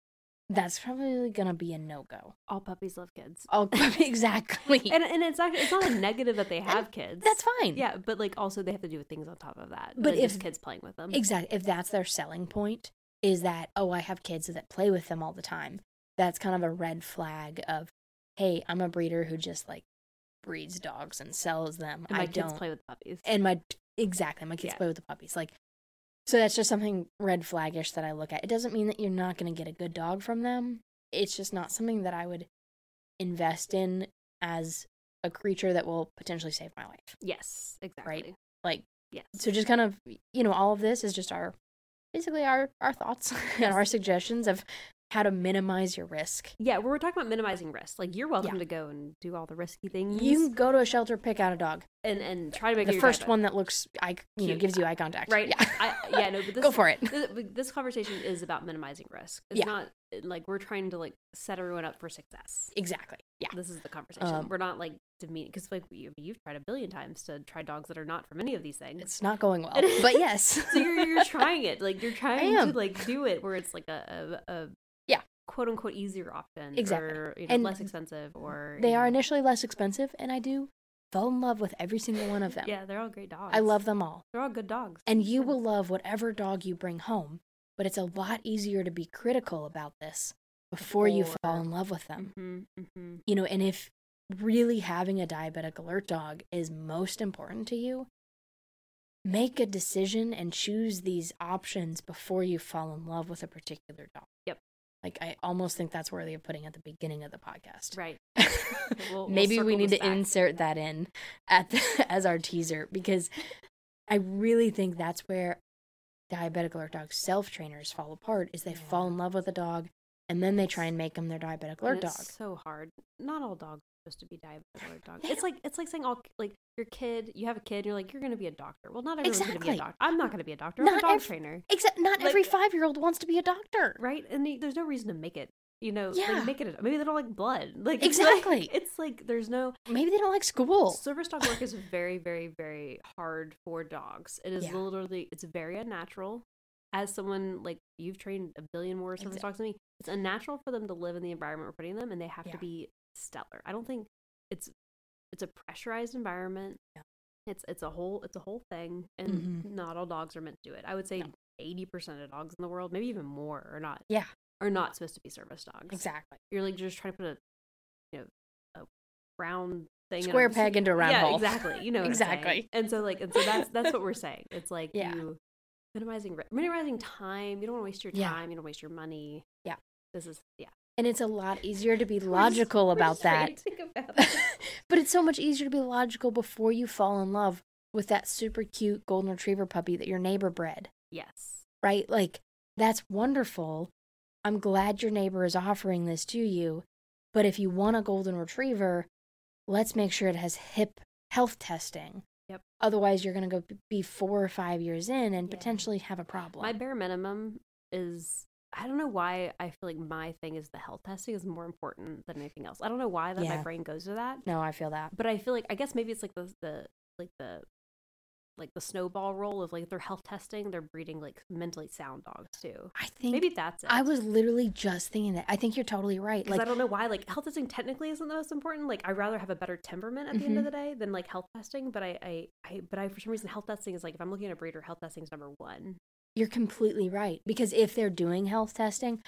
that's probably going to be a no go. all puppies love kids. Oh, exactly. And and it's actually it's not a negative that they have kids. that's fine. Yeah, but like also they have to do with things on top of that. But if- kids playing with them. Exactly. If that's their selling point, is that, oh, I have kids that play with them all the time. That's kind of a red flag of, hey, I'm a breeder who just like breeds dogs and sells them. And my I kids don't. play with puppies. and my, exactly, my kids Yeah. play with the puppies. Like, so that's just something red flaggish that I look at. It doesn't mean that you're not going to get a good dog from them. It's just not something that I would invest in as a creature that will potentially save my life. yes, exactly. Right? Like, Yes. so just kind of you know all of this is just our basically our our thoughts and our suggestions of how to minimize your risk Yeah, we're talking about minimizing risk. Like you're welcome Yeah. to go and do all the risky things. you can go to a shelter pick out a dog and and try to make the first one that looks i you know gives you eye contact right? yeah I, yeah, no, but this, go for it This, this conversation is about minimizing risk. It's Yeah. not like we're trying to like set everyone up for success. exactly yeah This is the conversation. Um, we're not like demeaning because like you, you've tried a billion times to try dogs that are not from any of these things. it's not going well but yes so you're you're trying it like you're trying to like do it where it's like a a, a. quote unquote easier option Exactly. or you know, And less expensive or they are know- initially less expensive and i do fall in love with every single one of them yeah they're all great dogs i love them all they're all good dogs and you Yeah. will love whatever dog you bring home but it's a lot easier to be critical about this before you fall in love with them mm-hmm, mm-hmm. you know, and if really having a diabetic alert dog is most important to you, make a decision and choose these options before you fall in love with a particular dog. Yep. Like I almost think that's worthy of putting at the beginning of the podcast. right we'll- we'll Maybe we need to back. insert that in at the, as our teaser because I really think that's where diabetic alert dog self trainers fall apart is they fall in love with a dog and then they try and make them their diabetic alert dog. so hard not all dogs supposed to be diabetic alert dogs They it's like it's like saying all like your kid you have a kid you're like you're gonna be a doctor well not everyone's gonna be a doctor i'm not gonna be a doctor i'm a dog ev- trainer Except not Like- every five year old wants to be a doctor. right and the- there's no reason to make it you know Yeah. like make it a- maybe they don't like blood like it's like- Exactly. it's like there's no Maybe they don't like school. service dog work is very very very hard for dogs it is Yeah. literally it's very unnatural as someone like you've trained a billion more service Exact- dogs than me, it's unnatural for them to live in the environment we're putting them, and they have Yeah. to be stellar. I don't think it's it's a pressurized environment. Yeah. It's it's a whole it's a whole thing, and Mhm. not all dogs are meant to do it. I would say No. eighty percent of dogs in the world, maybe even more, are not Yeah. are not supposed to be service dogs. Exactly. You're like just trying to put a you know a round thing Square a- peg into a round yeah, hole. exactly. You know. Exactly. And so like and so that's that's what we're saying. It's like Yeah. you minimizing minimizing time. You don't want to waste your Yeah. time. You don't waste your money. Yeah. This is yeah. And it's a lot easier to be We're just- logical we're about just trying that. to about it. but it's so much easier to be logical before you fall in love with that super cute golden retriever puppy that your neighbor bred, yes. right? Like, that's wonderful. I'm glad your neighbor is offering this to you. But if you want a golden retriever, let's make sure it has hip health testing. Yep. Otherwise, you're going to go be four or five years in and Yeah. potentially have a problem. My bare minimum is I don't know why I feel like my thing is the health testing is more important than anything else. I don't know why that my brain goes to that. no, I feel that. But I feel like I guess maybe it's like the the like the like the snowball roll of like they're health testing, they're breeding like mentally sound dogs too. I think Maybe that's it. I was literally just thinking that. I think you're totally right. Like, I don't know why, like health testing technically isn't the most important. Like I'd rather have a better temperament at the end of mm-hmm. the day than like health testing. But I, I, I, but I for some reason health testing is like if I'm looking at a breeder, health testing is number one. You're completely right. Because if they're doing health testing,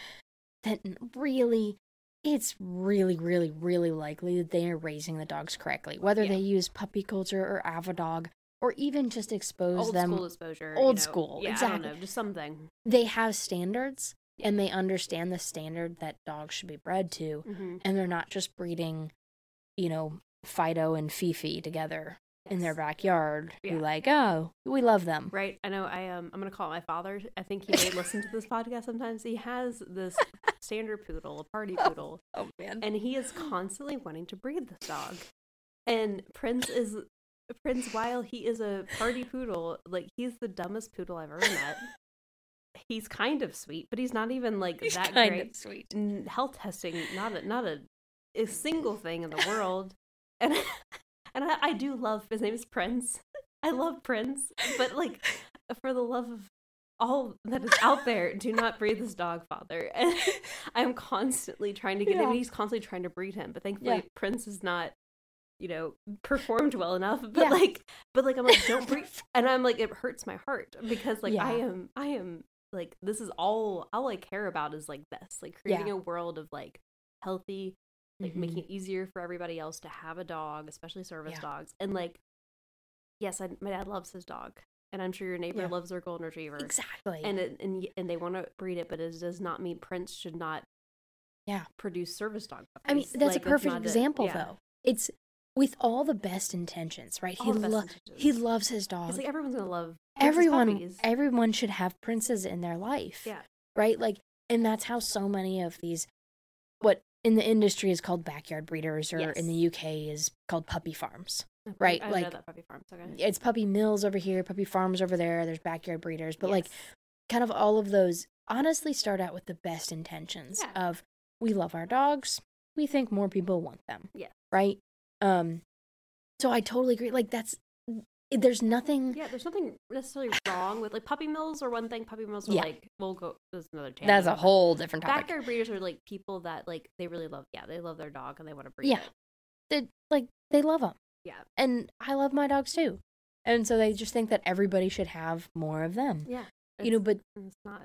then really, it's really, really, really likely that they are raising the dogs correctly. Whether Yeah. they use puppy culture or Avidog, or even just expose Old them, school exposure. old you know. school, Yeah, I exactly. don't know, just something. they have standards and they understand the standard that dogs should be bred to. Mm-hmm. And they're not just breeding, you know, Fido and Fifi together in their backyard. Yeah. Who like, oh, we love them. Right. I know. I um. I'm gonna call my father. I think he may listen to this podcast sometimes. He has this standard poodle, a party poodle, Oh man. and he is constantly wanting to breed this dog. And Prince is Prince. While he is a party poodle, like he's the dumbest poodle I've ever met. He's kind of sweet, but he's not even like He's that kind great. of sweet. Health testing, not a not a, a single thing in the world. And and I, I do love his name is Prince. I love Prince, but like for the love of all that is out there, do not breed this dog, father. And I'm constantly trying to get him. He's constantly trying to breed him, but thankfully Yeah. Prince is not, you know, performed well enough. But Yeah. like, but like I'm like, don't breed. And I'm like, it hurts my heart because like I am, I am like, this is all all I care about is like this, like creating Yeah. a world of like healthy, like Mhm. making it easier for everybody else to have a dog, especially service Yeah. dogs. And like, yes, I, my dad loves his dog, and I'm sure your neighbor Yeah. loves their golden retriever Exactly. and it, and and they want to breed it, but it does not mean Prince should not Yeah. produce service dog puppies. I mean, that's Like, a perfect example, yeah. though. It's with all the best intentions, right? All he lo- he loves his dog. Like everyone's gonna love everyone, everyone should have princes in their life. Yeah. Right. Like, and that's how so many of these, in the industry is called backyard breeders, or in the UK is called puppy farms. Okay, right, I like- puppy farms. Okay. It's puppy mills over here, puppy farms over there. There's backyard breeders, but like kind of all of those honestly start out with the best intentions Yeah. of we love our dogs we think more people want them Yeah. right um so i totally agree like that's there's nothing yeah, there's nothing necessarily wrong with like puppy mills or one thing. Puppy mills are Yeah. like we'll go. There's another. that's tangent, a whole different topic Backyard breeders are like people that like they really love. Yeah, they love their dog and they want to breed Yeah. it. they like they love them Yeah. and i love my dogs too and so they just think that everybody should have more of them Yeah. you know but it's not.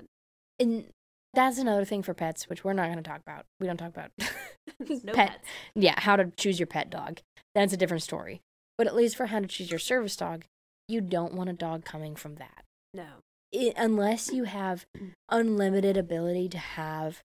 and that's another thing for pets which we're not going to talk about we don't talk about no Pet- pets. yeah, how to choose your pet dog. That's a different story. But at least for how to choose your service dog, you don't want a dog coming from that. No. I unless you have unlimited ability to have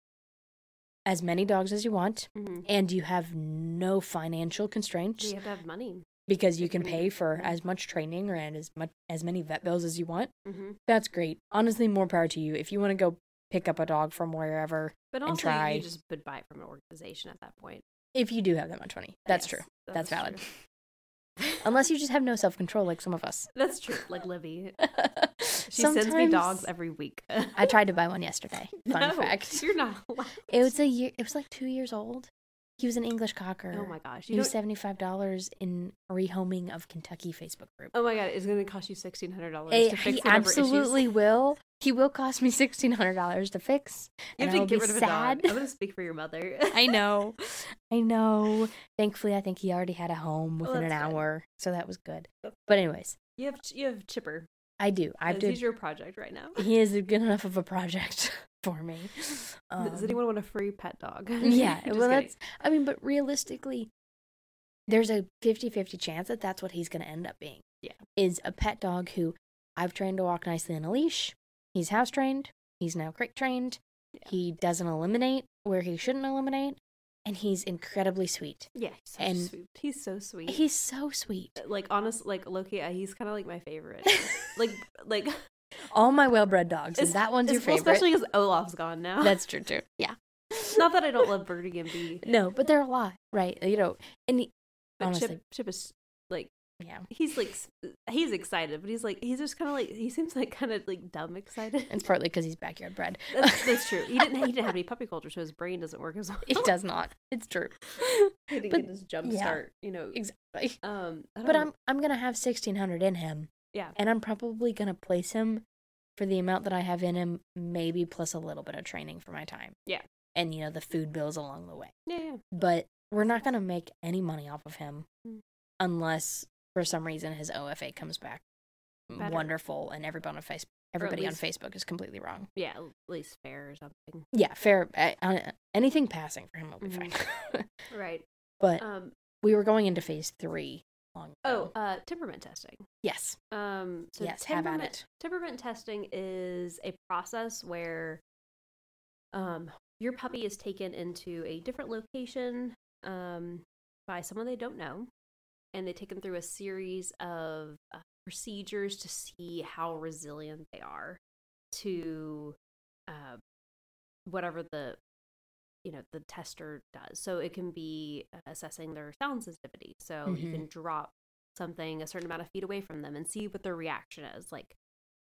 as many dogs as you want Mm-hmm. and you have no financial constraints You have to have money. because you can pay for mhm. as much training or and as much as many vet bills as you want. Mm-hmm. That's great. Honestly, more power to you. If you want to go pick up a dog from wherever, But And try. you just would buy it from an organization at that point. if you do have that much money. That's Yes, true. That's valid. true. Unless you just have no self control like some of us. That's true. Like Livy, she sends me dogs every week. I tried to buy one yesterday. Fun No, fact. You're not allowed. It was a year. It was like two years old, He was an English cocker. Oh my gosh. He You was seventy five dollars in rehoming of Kentucky Facebook group. oh my god, it's gonna cost you sixteen hundred dollars Eh, to fix he absolutely issues. will. He will cost me sixteen hundred dollars to fix. You have to get rid of sad. a dog. I'm gonna speak for your mother. I know. I know. Thankfully, I think he already had a home Well, within an that's good. hour, so that was good. But anyways, You have you have Chipper. I do. I do. He's your project right now. He is good enough of a project for me. Does Um, anyone want a free pet dog? yeah. Well, kidding. that's. I mean, but realistically, there's a 50-50 chance that that's what he's going to end up being. Yeah. Is a pet dog who I've trained to walk nicely on a leash. He's house trained. He's now crate trained. Yeah. He doesn't eliminate where he shouldn't eliminate, and he's incredibly sweet. yeah. He's so and sweet. He's so sweet. He's so sweet. like honest, like Loki. uh, He's kind of like my favorite. like like All my well-bred dogs, and that one's your favorite. especially because Olaf's gone now. That's true too. Yeah. not that I don't love Birdie and Bee, No, but they're a lot, right? You know, and he, but honestly, Chip Chip is like yeah. he's like he's excited, but he's like he's just kind of like he seems like kind of like dumb excited. It's partly because he's backyard bred. That's, that's true. He didn't he didn't have any puppy culture, so his brain doesn't work as well. It does not. It's true. he didn't But- get his jump yeah. start, you know. Exactly. Um, But know. I'm I'm gonna have sixteen hundred in him, yeah. and I'm probably gonna place him for the amount that I have in him, maybe plus a little bit of training for my time. Yeah. And you know the food bills along the way. Yeah, yeah. But we're not gonna make any money off of him Mm. unless for some reason his OFA comes back Better. wonderful and everybody on face everybody least- on Facebook is completely wrong. Yeah, at least fair or something. Yeah, fair. Uh, uh, anything passing for him will be Mhm. fine. Right. but Um. we were going into phase three long Oh, uh, temperament testing. yes, Um. So yes, have at temperament it. temperament testing is a process where, um, your puppy is taken into a different location, um, by someone they don't know, and they take them through a series of uh, procedures to see how resilient they are to, uh, whatever the you know the tester does. So it can be assessing their sound sensitivity. So you Mhm. can drop something a certain amount of feet away from them and see what their reaction is. Like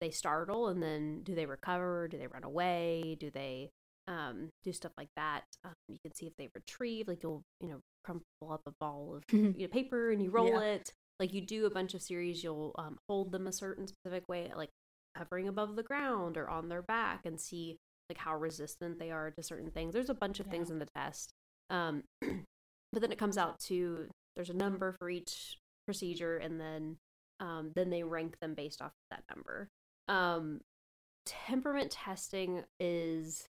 they startle and then do they recover? Do they run away? Do they um, do stuff like that? Um, you can see if they retrieve like you'll you know crumple up a ball of you know, paper and you roll Yeah. it. Like you do a bunch of series you'll um, hold them a certain specific way like hovering above the ground or on their back and see like how resistant they are to certain things. There's a bunch of things in the test um, but then it comes out to there's a number for each procedure and then um, then they rank them based off of that number. Um, temperament testing is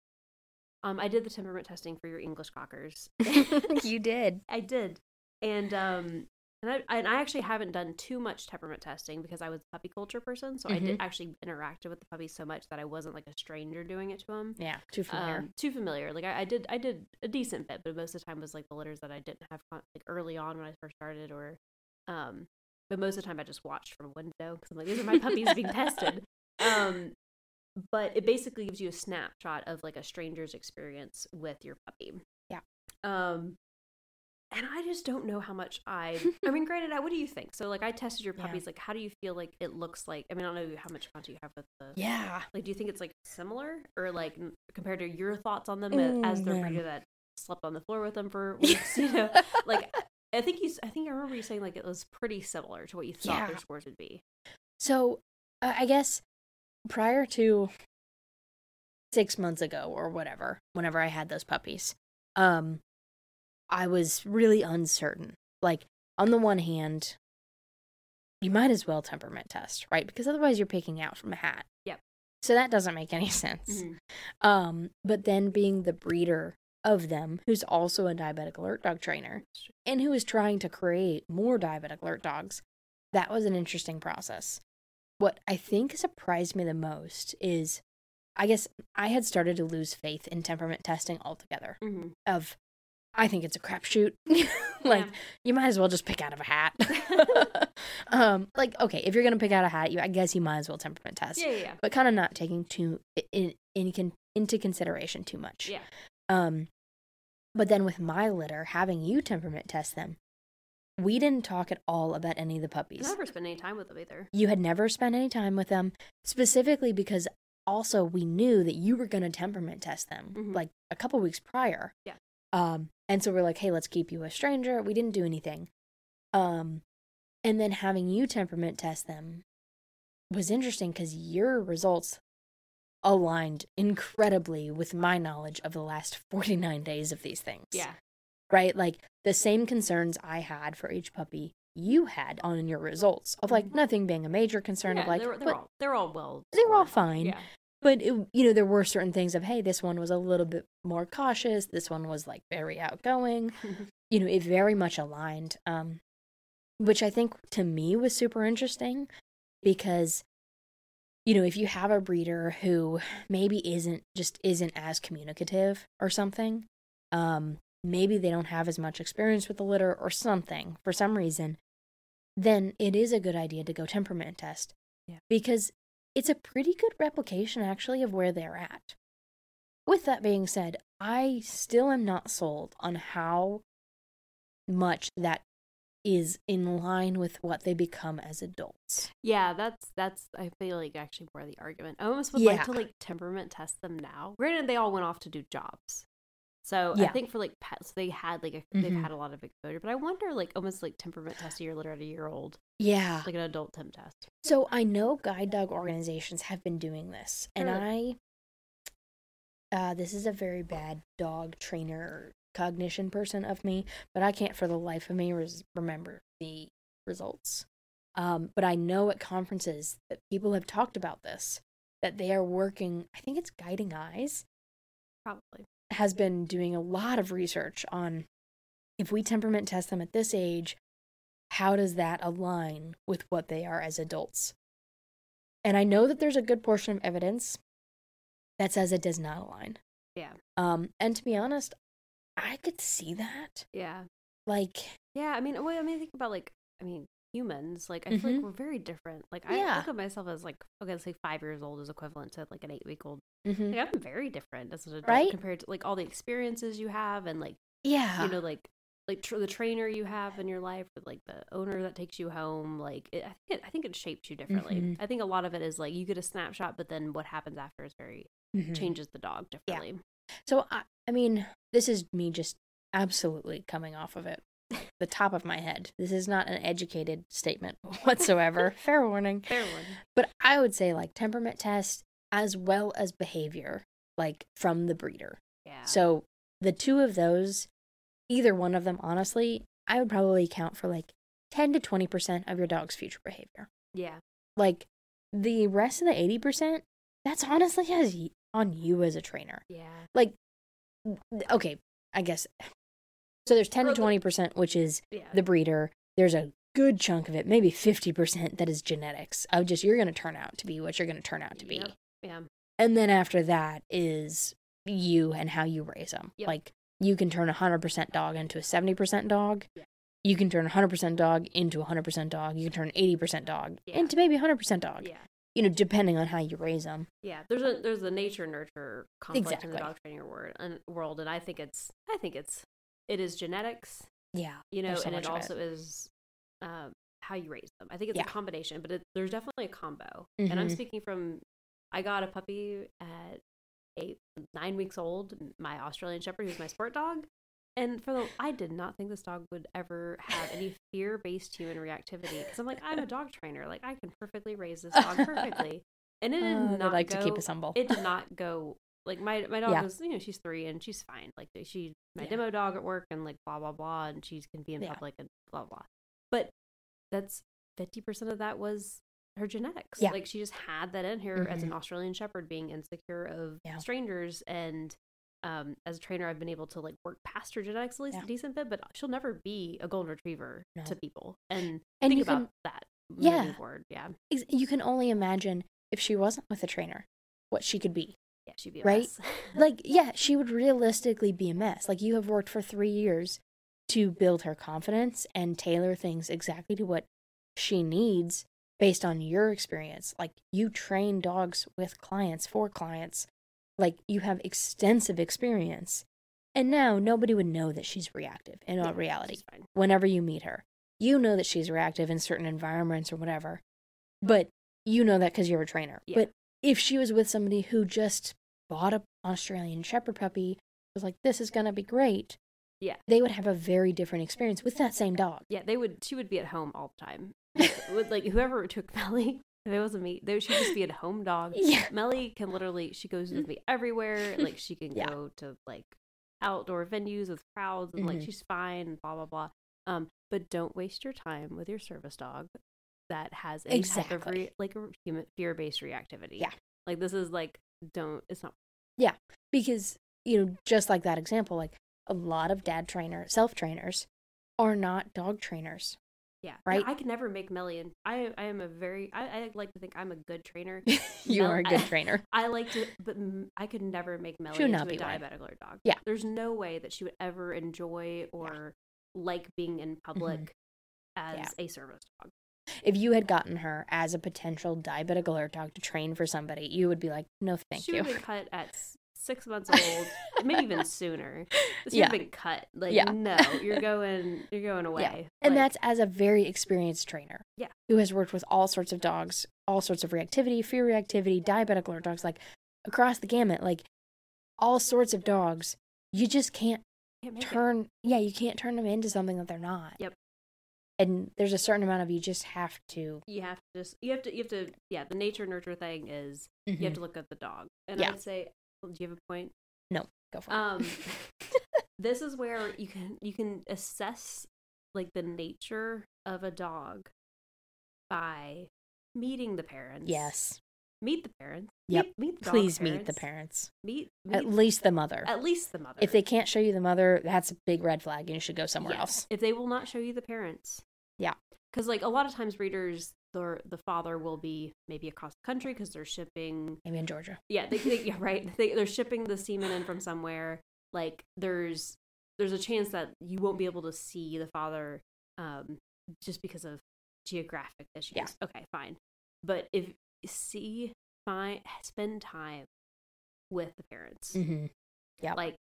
um, i did the temperament testing for your english cockers. You did. I did, and um, and I and I actually haven't done too much temperament testing because I was a puppy culture person, so I did Mhm. actually interacted with the puppies so much that I wasn't like a stranger doing it to them. Yeah, too familiar. Um, too familiar. Like I, I did, I did a decent bit, but most of the time was like the litters that I didn't have like early on when I first started, or um, but most of the time I just watched from a window because I'm like, these are my puppies being tested. Um, but it basically gives you a snapshot of like a stranger's experience with your puppy. Yeah. Um, and I just don't know how much I. I mean, granted, I, what do you think? So, like, I tested your Yeah. puppies. Like, how do you feel like it looks like? I mean, I don't know how much contact you have with the. yeah. Like, do you think it's like similar or like compared to your thoughts on them Mm, as the breeder that slept on the floor with them for weeks? you know, like I think you. I think I remember you saying like it was pretty similar to what you thought their scores would be. So, uh, I guess prior to six months ago or whatever, whenever I had those puppies, um, I was really uncertain. Like, on the one hand, you might as well temperament test, right? Because otherwise you're picking out from a hat. Yep. So that doesn't make any sense. Mhm. Um, but then being the breeder of them, who's also a diabetic alert dog trainer, and who is trying to create more diabetic alert dogs, that was an interesting process. What I think surprised me the most is I guess I had started to lose faith in temperament testing altogether. Mhm. Of I think it's a crapshoot. like Yeah. you might as well just pick out of a hat. um, like okay, if you're gonna pick out a hat, you I guess you might as well temperament test yeah, yeah, yeah. but kind of not taking too in, in, into consideration too much. Yeah. Um, but then with my litter, having you temperament test them, we didn't talk at all about any of the puppies. never spent any time with them either. You had never spent any time with them, specifically because also we knew that you were going to temperament test them Mhm. like a couple weeks prior. Yeah. Um, And so we're like, hey, let's keep you a stranger. We didn't do anything. Um, and then having you temperament test them was interesting because your results aligned incredibly with my knowledge of the last 49 days of these things. Yeah. Right? Like the same concerns I had for each puppy you had on your results of like nothing being a major concern yeah, of like they're, they're but all they're all well. they were all fine. Yeah. But it, you know, there were certain things of hey, this one was a little bit more cautious. This one was like very outgoing. you know, it very much aligned. Um, which I think to me was super interesting because, you know, if you have a breeder who maybe isn't just isn't as communicative or something, um, maybe they don't have as much experience with the litter or something for some reason, then it is a good idea to go temperament test. Yeah. Because it's a pretty good replication actually of where they're at. With that being said, I still am not sold on how much that is in line with what they become as adults. Yeah, that's that's I feel like actually more the argument. I almost would like to like temperament test them now. Granted, they all went off to do jobs, so I think for like pets, they had like a, they've Mhm. had a lot of exposure. But I wonder, like almost like temperament testing your at a year old, Yeah. like an adult temp test. So I know guide dog organizations have been doing this, and I, uh, this is a very bad dog trainer cognition person of me, but I can't for the life of me res- remember the results. Um, but I know at conferences that people have talked about this, that they are working. I think it's Guiding Eyes Probably. Has been doing a lot of research on if we temperament test them at this age, how does that align with what they are as adults? And I know that there's a good portion of evidence that says it does not align. Yeah. Um, and to be honest, I could see that. Yeah. Like, Yeah. I mean, well, I mean, think about like, I mean, humans. Like, I feel Mhm. like we're very different. Like, I Yeah. look at myself as like, okay, let's say five years old is equivalent to like an eight week old. mhm. Like, I'm very different as an adult Right? compared to like all the experiences you have and like yeah, you know like like tr- the trainer you have in your life or like the owner that takes you home like it, I, think it, I think it shapes you differently Mhm. i think a lot of it is like you get a snapshot but then what happens after is very Mhm. changes the dog differently Yeah. So I, I mean, this is me just absolutely coming off of it, the top of my head. This is not an educated statement whatsoever. Fair warning. fair warning. But I would say like temperament test as well as behavior, like from the breeder. yeah So the two of those, either one of them, honestly, I would probably count for like 10 to 20% of your dog's future behavior. yeah Like the rest of the 80%, that's honestly as y- on you as a trainer. yeah Like, okay, I guess. So there's 10 to 20%, which is yeah the breeder. There's a good chunk of it, maybe 50% that is genetics of just you're going to turn out to be what you're going to turn out to be. Yep. yeah And then after that is you and how you raise them. Yep. Like you can turn a 100% dog into a 70% dog. Yeah. You can turn a 100% dog into a 100% dog. You can turn an 80% dog Yeah. into maybe a 100% dog. yeah You know, depending on how you raise them. yeah there's a there's a nature nurture conflict in the dog training world and world and i think it's i think it's it is genetics Yeah. you know so and it also is um, how you raise them i think it's Yeah. a combination but it, there's definitely a combo and i'm Mhm. speaking from i got a puppy at eight nine weeks old my australian shepherd who's my sport dog and for the i did not think this dog would ever have any fear-based human reactivity because i'm like i'm a dog trainer like i can perfectly raise this dog perfectly and it did they not like go, to keep us humble. it did not go like my my dog Yeah. was you know she's three and she's fine like she my Yeah. demo dog at work and like blah blah blah and she can be in Yeah. public and blah blah but that's 50% of that was her genetics like she just had that in her as an Mhm. australian shepherd being insecure of strangers and um, as a trainer i've been able to like work past her genetics at least a decent bit but she'll never be a golden retriever No. to people and, And think you about can- that Yeah. forward yeah You can only imagine if she wasn't with a trainer, what she could be. Yeah she'd be a Right? Like, yeah, she would realistically be a mess. Like, you have worked for three years to build her confidence and tailor things exactly to what she needs based on your experience. Like, you train dogs with clients for clients. Like, you have extensive experience. And now nobody would know that she's reactive in all Yeah, reality whenever you meet her. You know that she's reactive in certain environments or whatever, but you know that because you're a trainer. Yeah. But if she was with somebody who just bought a Australian Shepherd puppy, was like, this is going to be great, Yeah. they would have a very different experience with that same dog. Yeah, they would. She would be at home all the time. Like, with, like whoever took Melly, if it wasn't me, they, she would just be a home dog. Yeah. Melly can literally. She goes with me everywhere. Like she can Yeah. go to like outdoor venues with crowds, and like Mhm. she's fine. And blah blah blah. Um, but don't waste your time with your service dog that has any type of Exactly. re- like a human fear based reactivity. Yeah. like this is like don't. It's not. Yeah because you know just like that example like a lot of dad trainer self trainers are not dog trainers Yeah, Right? I can never make Melly, and I I am a very I, I like to think I'm a good trainer. you Mel- are a good trainer I like to, but i could never make Melly into a one. diabetic alert dog. Yeah. there's no way that she would ever enjoy or like being in public as Mm-hmm. Yeah. a service dog. If you had gotten her as a potential diabetic alert dog to train for somebody you would be like no thank she you would have been cut at six months old, maybe even sooner. She Yeah. would have been cut. Like, Yeah. no, you're going, you're going away. and Like, that's as a very experienced trainer Yeah. who has worked with all sorts of dogs all sorts of reactivity fear reactivity diabetic alert dogs like across the gamut like all sorts of dogs you just can't can't make it. turn yeah you can't turn them into something that they're not Yep. And there's a certain amount of you just have to You have to just, you have to, you have to, yeah. The nature nurture thing is you have to look at the dog, and Yeah. I'd say, do you have a point? No, go for it Um, this is where you can you can assess like the nature of a dog by meeting the parents. yes meet the parents. Yep. Meet, meet the please meet the parents. parents Meet, at meet least the mother at least the mother. if they can't show you the mother that's a big red flag and you should go somewhere Yes. else If they will not show you the parents. Yeah. Because like a lot of times readers, the the father will be maybe across the country because they're shipping maybe in georgia Yeah, they, they yeah, right. They, they're shipping the semen in from somewhere. Like there's there's a chance that you won't be able to see the father um just because of geographic issues. Yeah. Okay, fine. But if see find spend time with the parents. mm-hmm. Yeah. Like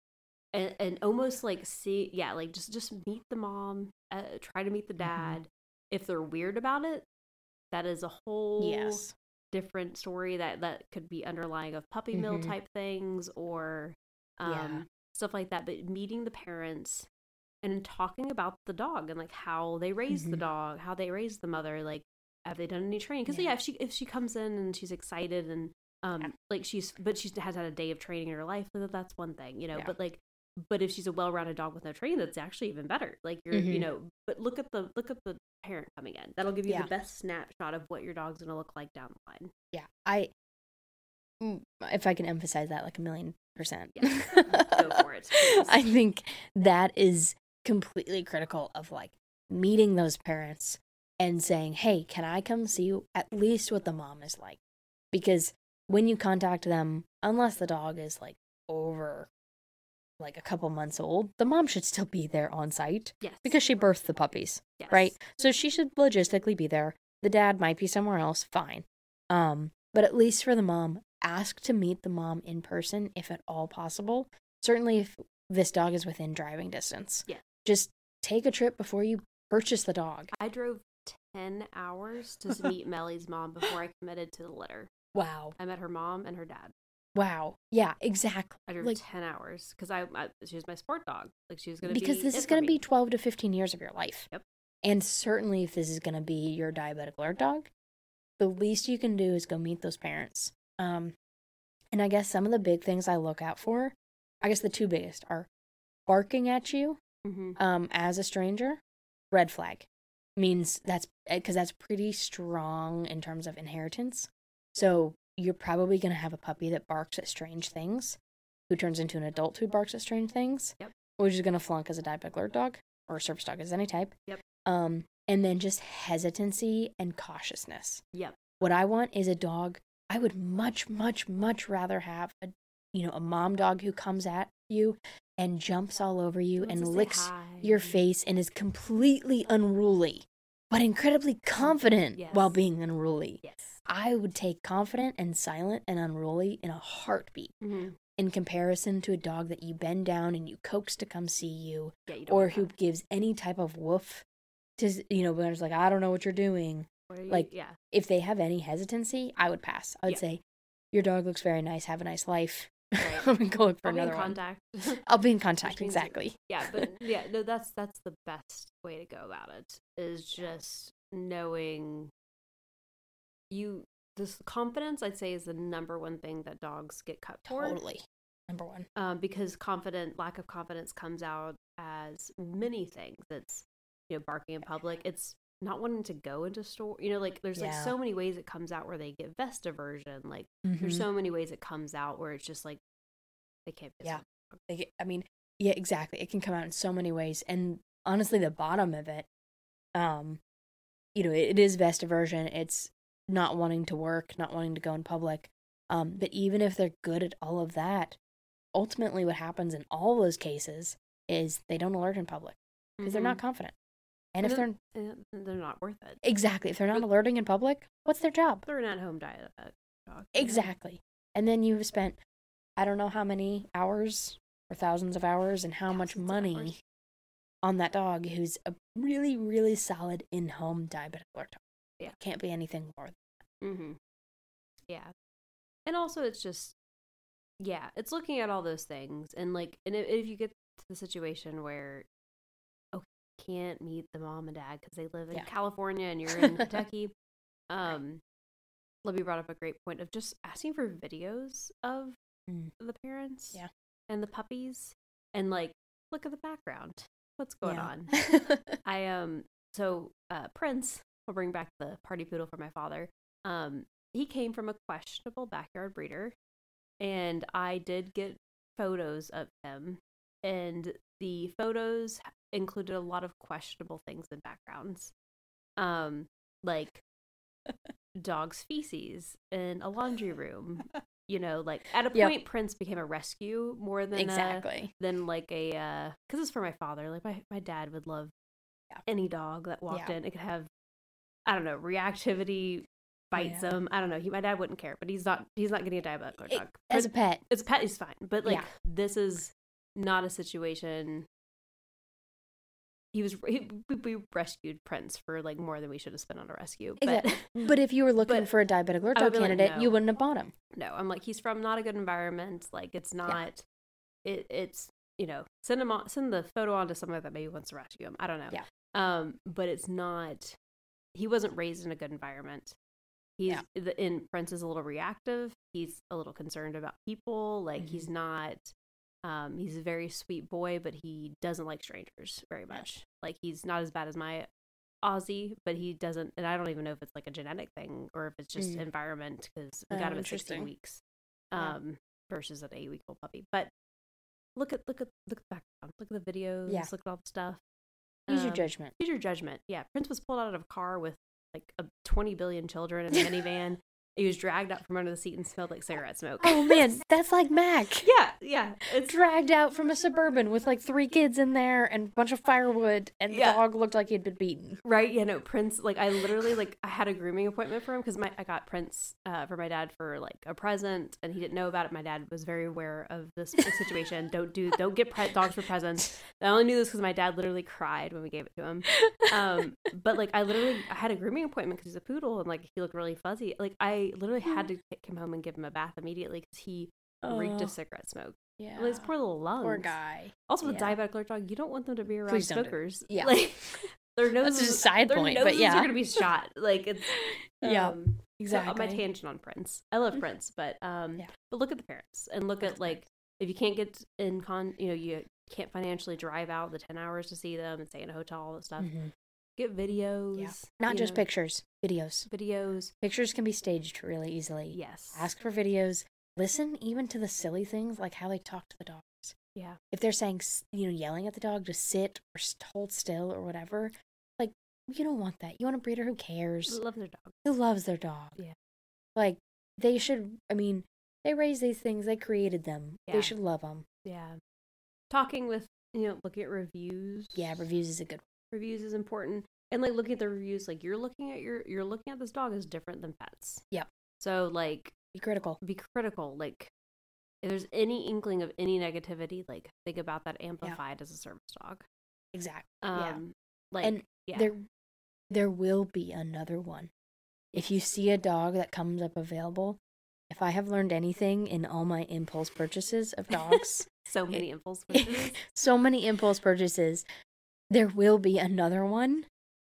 and, and almost like see yeah, like just just meet the mom, uh, try to meet the Mhm. dad. If they're weird about it, that is a whole yes different story that that could be underlying of puppy mill Mhm. type things or um Yeah. stuff like that but meeting the parents and talking about the dog and like how they raised the Mhm. dog how they raised the mother like have they done any training because yeah. Yeah. if she if she comes in and she's excited and um Yeah. like she's but she has had a day of training in her life that's one thing you know but like but if she's a well-rounded dog with no training that's actually even better like you're you Mhm. know but look at the look at the parent coming in that'll give you Yeah. the best snapshot of what your dog's going to look like down the line yeah i mm, if i can emphasize that like a million percent Yes. Go for it, please. i think that is completely critical of like meeting those parents and saying hey can i come see you at least what the mom is like because when you contact them unless the dog is like over like a couple months old the mom should still be there on site yes because she birthed the puppies yes. right? So she should logistically be there. The dad might be somewhere else, fine. Um, but at least for the mom, ask to meet the mom in person if at all possible. Certainly if this dog is within driving distance. Yeah. Just take a trip before you purchase the dog. I drove 10 hours to meet Melly's mom before I committed to the litter. Wow. I met her mom and her dad. Wow. Yeah, exactly. I drove Like 10 hours because I, I she was my sport dog. Like she was gonna because be this is going to be 12 to 15 years of your life. Yep. And certainly if this is going to be your diabetic alert dog, the least you can do is go meet those parents. Um and I guess some of the big things I look out for, I guess the two biggest are barking at you Mhm. um as a stranger, red flag. Means that's because that's pretty strong in terms of inheritance. So you're probably going to have a puppy that barks at strange things, who turns into an adult who barks at strange things, Yep. which is going to flunk as a diabetic alert dog or a service dog as any type. Yep. Um, and then just hesitancy and cautiousness. Yep. What I want is a dog. I would much, much, much rather have a, you know, a mom dog who comes at you and jumps all over you and licks your face and is completely unruly, but incredibly confident while being unruly. Yes. I would take confident and silent and unruly in a heartbeat Mhm. in comparison to a dog that you bend down and you coax to come see you Yeah, you or who that. gives any type of woof to, you know, when it's like, I don't know what you're doing. You- like, yeah. If they have any hesitancy, I would pass. I would Yeah. say, Your dog looks very nice. Have a nice life. I'm gonna go look for I'll be in another one. contact. I'll be in contact. Exactly. yeah, but yeah, no, that's that's the best way to go about it. Is just knowing you. This confidence, I'd say, is the number one thing that dogs get cut for. Totally. Number one. um, because confident lack of confidence comes out as many things. It's you know barking in public. It's not wanting to go into store. You know, like there's like so many ways it comes out where they get vest aversion. Like there's Mhm. so many ways it comes out where it's just like they can't. piss Yeah. on the dog. Like, I mean, yeah, exactly. It can come out in so many ways, and honestly, the bottom of it, um, you know, it, it is vest aversion. It's not wanting to work, not wanting to go in public. Um, but even if they're good at all of that, ultimately, what happens in all those cases is they don't alert in public because they're not Mhm. confident. And if they're And they're not worth it. exactly if they're not alerting in public, what's their job? They're an at-home diet dog. you know? Exactly. And then you've spent I don't know how many hours or thousands of hours and how much Thousands of money on that dog who's a really, really solid in home diabetic alert dog. Yeah. Can't be anything more. than that. Mm-hmm. Yeah. And also, it's just, yeah, it's looking at all those things. And like, and if, if you get to the situation where, okay, can't meet the mom and dad because they live in Yeah. California and you're in Kentucky, um, Libby brought up a great point of just asking for videos of Mm. the parents Yeah. and the puppies and like, look at the background. What's going Yeah. on? I um so uh Prince, I'll bring back the party poodle for my father. Um he came from a questionable backyard breeder and I did get photos of him and the photos included a lot of questionable things in backgrounds. Um like dog's feces in a laundry room. You know, like at a Yep. point Prince became a rescue more than a, exactly. than like a uh because it's for my father like my, my dad would love Yeah. any dog that walked Yeah. in it could have i don't know reactivity bites Yeah. him i don't know he, my dad wouldn't care but he's not he's not getting a diabetic dog As a pet. it's a pet is fine but like this is not a situation he was he, we, rescued prince for like more than we should have spent on a rescue but Exactly. But if you were looking for a diabetic alert dog be like, candidate, you wouldn't have bought him. no i'm like he's from not a good environment like it's not it, it's you know send him on send the photo on to someone that maybe wants to rescue him i don't know Yeah. um but it's not he wasn't raised in a good environment he's Yeah. the in prince is a little reactive he's a little concerned about people like Mm-hmm. he's not um he's a very sweet boy but he doesn't like strangers very Yeah. much like he's not as bad as my Aussie, but he doesn't, and I don't even know if it's like a genetic thing or if it's just Mm. environment because we Oh, got him at 16 interesting. weeks Yeah. um, versus an eight week old puppy. But look at look at look at the background, look at the videos, Yeah. look at all the stuff. Use your Um, judgment. Use your judgment. Yeah, Prince was pulled out of a car with like a 20 billion children in a minivan. He was dragged out from under the seat and smelled like cigarette smoke. Oh man, that's like Mac. yeah, yeah. It's Dragged out from a suburban with like three kids in there and a bunch of firewood, and the Yeah. dog looked like he'd been beaten. Right, yeah, no, Prince. Like, I literally like I had a grooming appointment for him because my I got Prince uh, for my dad for like a present, and he didn't know about it. My dad was very aware of this situation. don't do, don't get pre- dogs for presents. I only knew this because my dad literally cried when we gave it to him. Um, but like I literally I had a grooming appointment because he's a poodle and like he looked really fuzzy. Like I literally had to take him home and give him a bath immediately because he reeked Oh, of cigarette smoke. yeah. Like, his poor little lungs. Poor guy. Also, with Yeah. diabetic alert dog, you don't want them to be around don't do- smokers. yeah. like their That's noses. just a side point, but yeah. are gonna be shot. Like it's Yeah, um, exactly. So, my tangent on Prince. I love Prince, but um, Yeah. but look at the parents and look at like if you can't get in con, you know, you can't financially drive out the ten hours to see them and stay in a hotel, all that stuff. Mhm. Get videos. Yeah. Not just know, pictures, videos. videos. Pictures can be staged really easily. Yes. Ask for videos. Listen even to the silly things like how they talk to the dogs. Yeah. If they're saying, you know, yelling at the dog to sit or hold still or whatever, like, you don't want that. You want a breeder who cares, Love their dog. who loves their dog. Yeah. Like, they should, I mean, they raise these things, they created them. Yeah. They should love them. Yeah. Talking with you know, looking at reviews. Yeah, reviews is a good reviews is important and like looking at the reviews like you're looking at your you're looking at this dog is different than pets Yep. so like Be critical. be critical like if there's any inkling of any negativity like think about that amplified as a service dog Exactly. um yeah. like and yeah there there will be another one. If you see a dog that comes up available, if if I have learned anything in all my impulse purchases of dogs, So many impulse purchases. so many impulse purchases, there will be another one,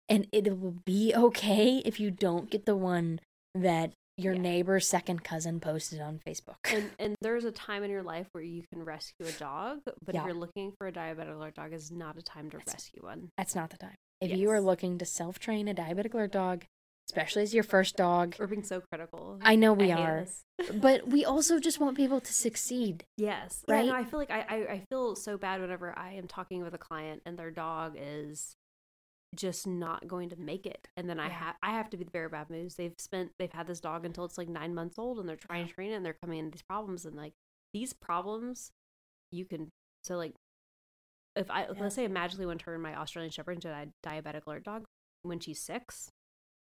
and it will be okay if you don't get the one that your Yeah. neighbor's second cousin posted on Facebook. and and there's a time in your life where you can rescue a dog, but Yeah. if you're looking for a diabetic alert dog, is not a time to That's- rescue one. That's not the time. If you are looking to self train a diabetic alert dog, especially as your first dog, We're being so critical. I know we hate are, but we also just want people to succeed. Yes. Right? Yeah, no, I feel like I, I, I feel so bad whenever I am talking with a client and their dog is just not going to make it. And then I have I have to be the bearer of bad news. They've spent they've had this dog until it's like nine months old and they're trying to train it and they're coming into these problems and like these problems you can so like if I Yeah. let's say I magically want to turn my Australian Shepherd into a diabetic alert dog when she's six,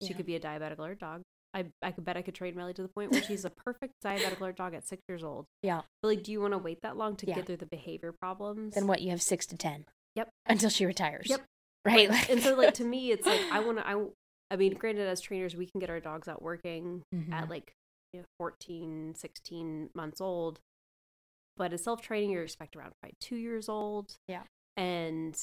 she Yeah. could be a diabetic alert dog. I I could bet I could train Melly to the point where she's a perfect diabetic alert dog at six years old. Yeah. But like, do you want to wait that long to Yeah. get through the behavior problems? Then what? You have six to ten. Yep. Until she retires. Yep. Right. Like, and so like to me, it's like I want to. I I mean, granted, as trainers, we can get our dogs out working Mhm. at like you know 14, 16 months old. But as self training, you're expected around probably two years old. Yeah. And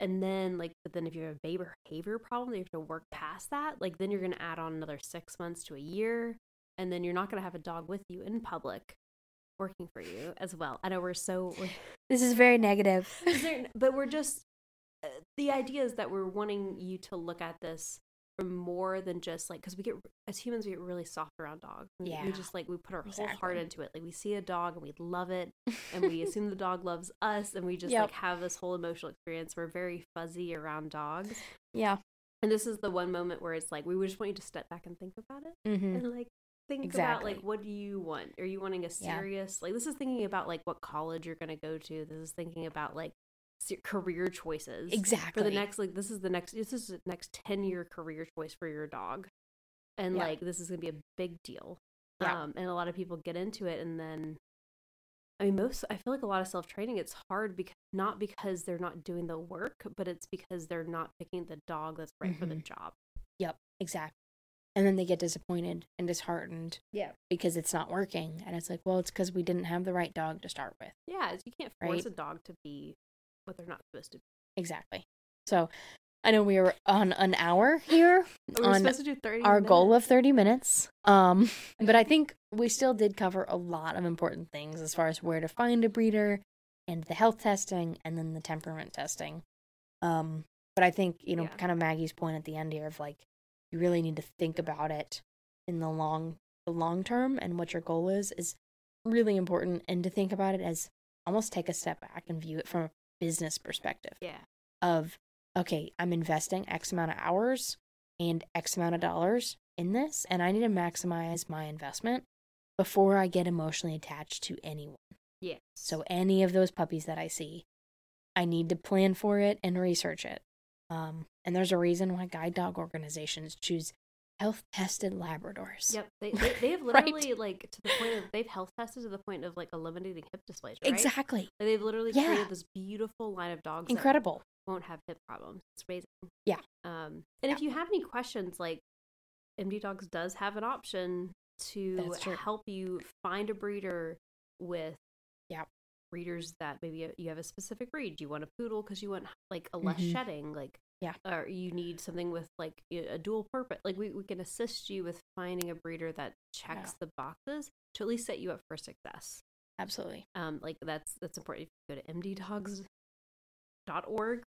and then like but then if you have a behavior problem, you have to work past that. Like then you're gonna add on another six months to a year, and then you're not gonna have a dog with you in public working for you as well. I know we're so we're, this is very negative. but we're just uh, the idea is that we're wanting you to look at this more than just like because we get as humans we get really soft around dogs we, Yeah. we just like we put our whole heart into it like we see a dog and we love it and we assume the dog loves us and we just Yep. like have this whole emotional experience we're very fuzzy around dogs yeah. and this is the one moment where it's like we just want you to step back and think about it Mm-hmm. and like think about like what do you want are you wanting a Yeah. serious like this is thinking about like what college you're going to go to this is thinking about like career choices Exactly. for the next like this is the next this is the next 10 year career choice for your dog and Yeah. like this is going to be a big deal Yeah. um and a lot of people get into it and then i mean most i feel like a lot of self-training it's hard because not because they're not doing the work but it's because they're not picking the dog that's right for the Mhm. job Yep. Exactly. And then they get disappointed and disheartened yeah because it's not working, and it's like, well, it's because we didn't have the right dog to start with. yeah you can't force Right. a dog to be what they're not supposed to be Exactly. So, I know we are on an hour here we were on supposed to do 30 our goal minutes. of 30 minutes. Um, but I think we still did cover a lot of important things as far as where to find a breeder and the health testing and then the temperament testing. Um, but I think, you know, Yeah. kind of Maggie's point at the end here of like you really need to think about it in the long the long term and what your goal is is really important and to think about it as almost take a step back and view it from a business perspective yeah of okay, I'm investing X amount of hours and X amount of dollars in this, and I need to maximize my investment before I get emotionally attached to anyone. yeah So, any of those puppies that I see, I need to plan for it and research it. Um, and there's a reason why guide dog organizations choose health tested Labradors. Yep, they, they, they have Right. literally like to the point of they've health tested to the point of like eliminating hip dysplasia. Right? Exactly. Like, they've literally Yeah. created this beautiful line of dogs. that Incredible. won't have hip problems. It's amazing. Yeah. Um, and if you have any questions, like MD Dogs does have an option to help you find a breeder with Yeah. breeders that maybe you- have a specific breed. Do you want a poodle because you want like a less Mhm. shedding, like Yeah. or you need something with like a dual purpose. Like we, we can assist you with finding a breeder that checks the boxes to at least set you up for success. Absolutely. Um, like that's that's important. If you go to mddogs.org,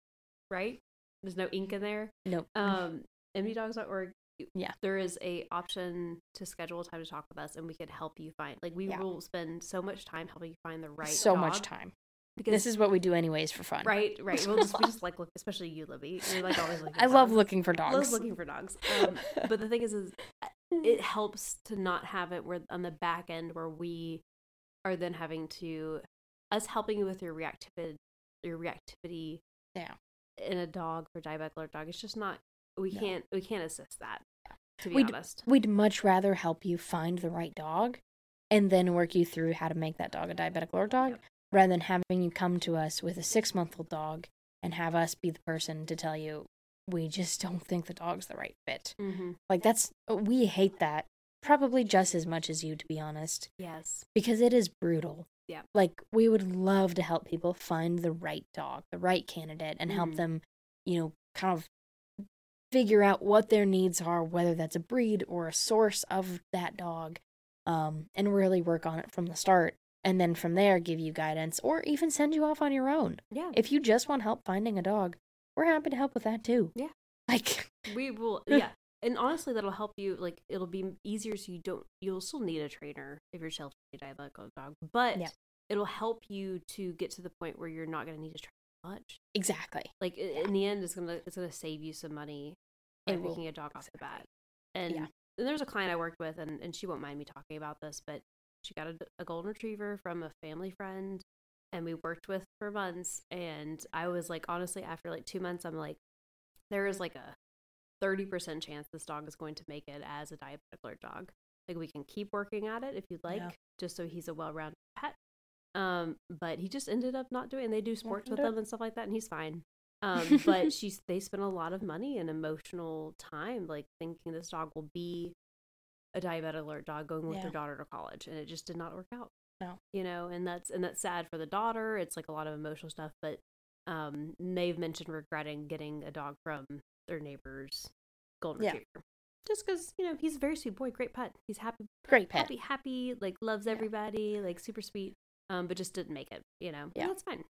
right? There's no ink in there. Nope. Um, mddogs.org. Yeah. There is a option to schedule a time to talk with us, and we can help you find. Like we Yeah. will spend so much time helping you find the right. so much time. Because This is what we do anyways for fun. right, right. We'll just we just like look, especially you, Libby. You're like always looking. I love dogs. looking for dogs. I Love looking for dogs. Um, but the thing is, is it helps to not have it where on the back end where we are then having to us helping you with your reactivity, your reactivity Yeah. in a dog for diabetic alert dog. It's just not. We No. can't. We can't assist that. To be We'd- honest. We'd much rather help you find the right dog and then work you through how to make that dog a diabetic alert dog Yep. Rather than having you come to us with a six month old dog and have us be the person to tell you we just don't think the dog's the right fit. Mm-hmm. Like that's we hate that probably just as much as you, to be honest, Yes. because it is brutal. Yeah. Like, we would love to help people find the right dog, the right candidate, and help Mhm. them, you know, kind of figure out what their needs are, whether that's a breed or a source of that dog, um, and really work on it from the start. And then from there, give you guidance or even send you off on your own. Yeah. If you just want help finding a dog, we're happy to help with that too. Yeah. Like, We will, yeah. And honestly, that'll help you. Like, it'll be easier so you don't, you'll still need a trainer if you're a diabetic dog, but Yeah. it'll help you to get to the point where you're not going to need to train much. exactly. Like, i- in the end, it's going to, it's going to save you some money by It will. a dog off the bat. And, Yeah. and there's a client I worked with, and, and she won't mind me talking about this, but she got a, a golden retriever from a family friend and we worked with for months and i was like honestly after like two months i'm like there is like a 30% chance this dog is going to make it as a diabetic alert dog. Like we can keep working at it if you'd like Yeah. just so he's a well-rounded pet. Um but he just ended up not doing and they do sports with them and stuff like that and he's fine. Um but she's they spent a lot of money and emotional time like thinking this dog will be a diabetic alert dog going with Yeah. their daughter to college and it just did not work out No. you know and that's and that's sad for the daughter it's like a lot of emotional stuff but um they've mentioned regretting getting a dog from their neighbor's golden Yeah. retriever just because you know he's a very sweet boy great pet he's happy Great pet. happy happy like loves Yeah. everybody like super sweet um but just didn't make it you know Yeah. and that's fine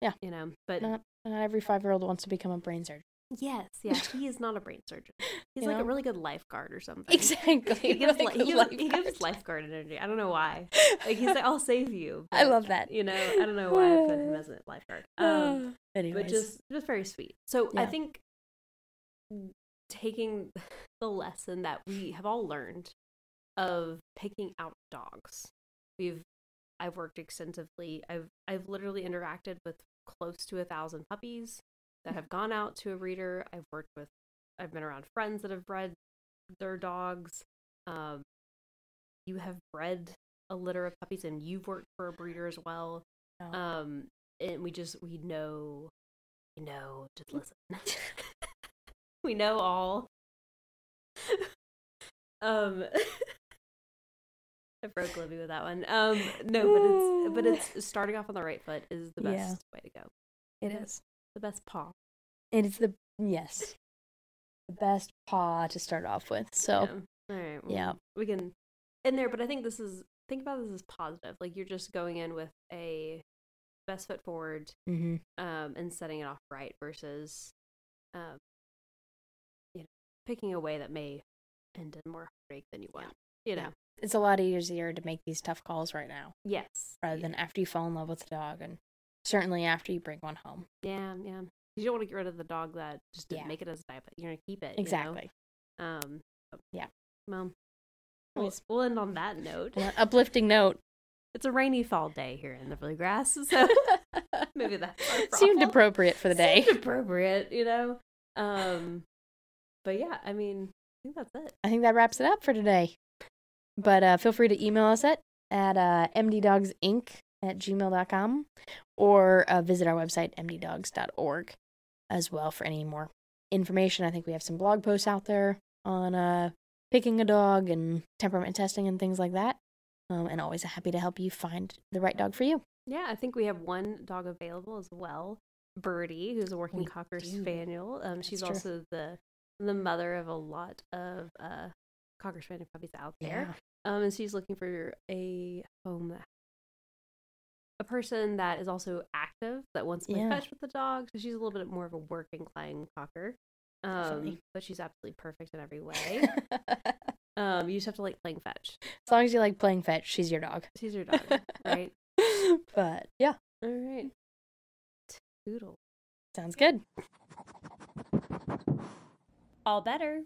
Yeah. you know but Not, not every five year old wants to become a brain surgeon. Yes yeah he is not a brain surgeon he's You like a really good lifeguard or something Exactly. he gives, like li- he, gives, he gives lifeguard. lifeguard energy i don't know why like he's like i'll save you I love that. you know i don't know why i put him as a lifeguard um Anyways. but just just very sweet. So I think taking the lesson that we have all learned of picking out dogs. We've I've worked extensively. I've I've literally interacted with close to a thousand puppies that have gone out to a breeder. I've worked with I've been around friends that have bred their dogs. Um you have bred a litter of puppies and you've worked for a breeder as well Oh. um and we just we know we know just listen we know all um i broke libby with that one um no but it's but it's starting off on the right foot is the best Yeah. way to go it is. The best paw And It is the yes, the best paw to start off with. So yeah. all right well, yeah. we can in there but i think this is think about this as positive like you're just going in with a best foot forward hmm um, and setting it off right versus, um, you know, picking a way that may end in more heartache than you want. You know, Yeah. it's a lot easier to make these tough calls right now yes, rather yeah. than after you fall in love with the dog, and certainly after you bring one home. yeah, yeah. You don't want to get rid of the dog that just didn't Yeah. make it as a diabetic. You're gonna keep it. you know? Exactly. Um. Yeah. Well, we'll, we'll end on that note. Uplifting note. It's a rainy fall day here in the bluegrass, so maybe that Seemed appropriate for the day. Seemed appropriate, you know. Um. But yeah, I mean, I think that's it. I think that wraps it up for today. But uh, feel free to email us at, at uh, mddogsinc at gmail.com or uh, visit our website, mddogs.org, as well for any more information. I think we have some blog posts out there on uh, picking a dog and temperament testing and things like that. Um, and always happy to help you find the right dog for you. Yeah, I think we have one dog available as well. Birdie, who's a working We cocker do. spaniel. Um, That's she's true. also the the mother of a lot of uh cocker spaniel puppies out there. Um, and she's looking for a home that a person that is also active that wants to play Yeah. fetch with the dog. So she's a little bit more of a working playing cocker. Um, but she's absolutely perfect in every way. um, you just have to like playing fetch. As long as you like playing fetch, she's your dog. She's your dog, right? But yeah, All right. Toodle. sounds good. All better.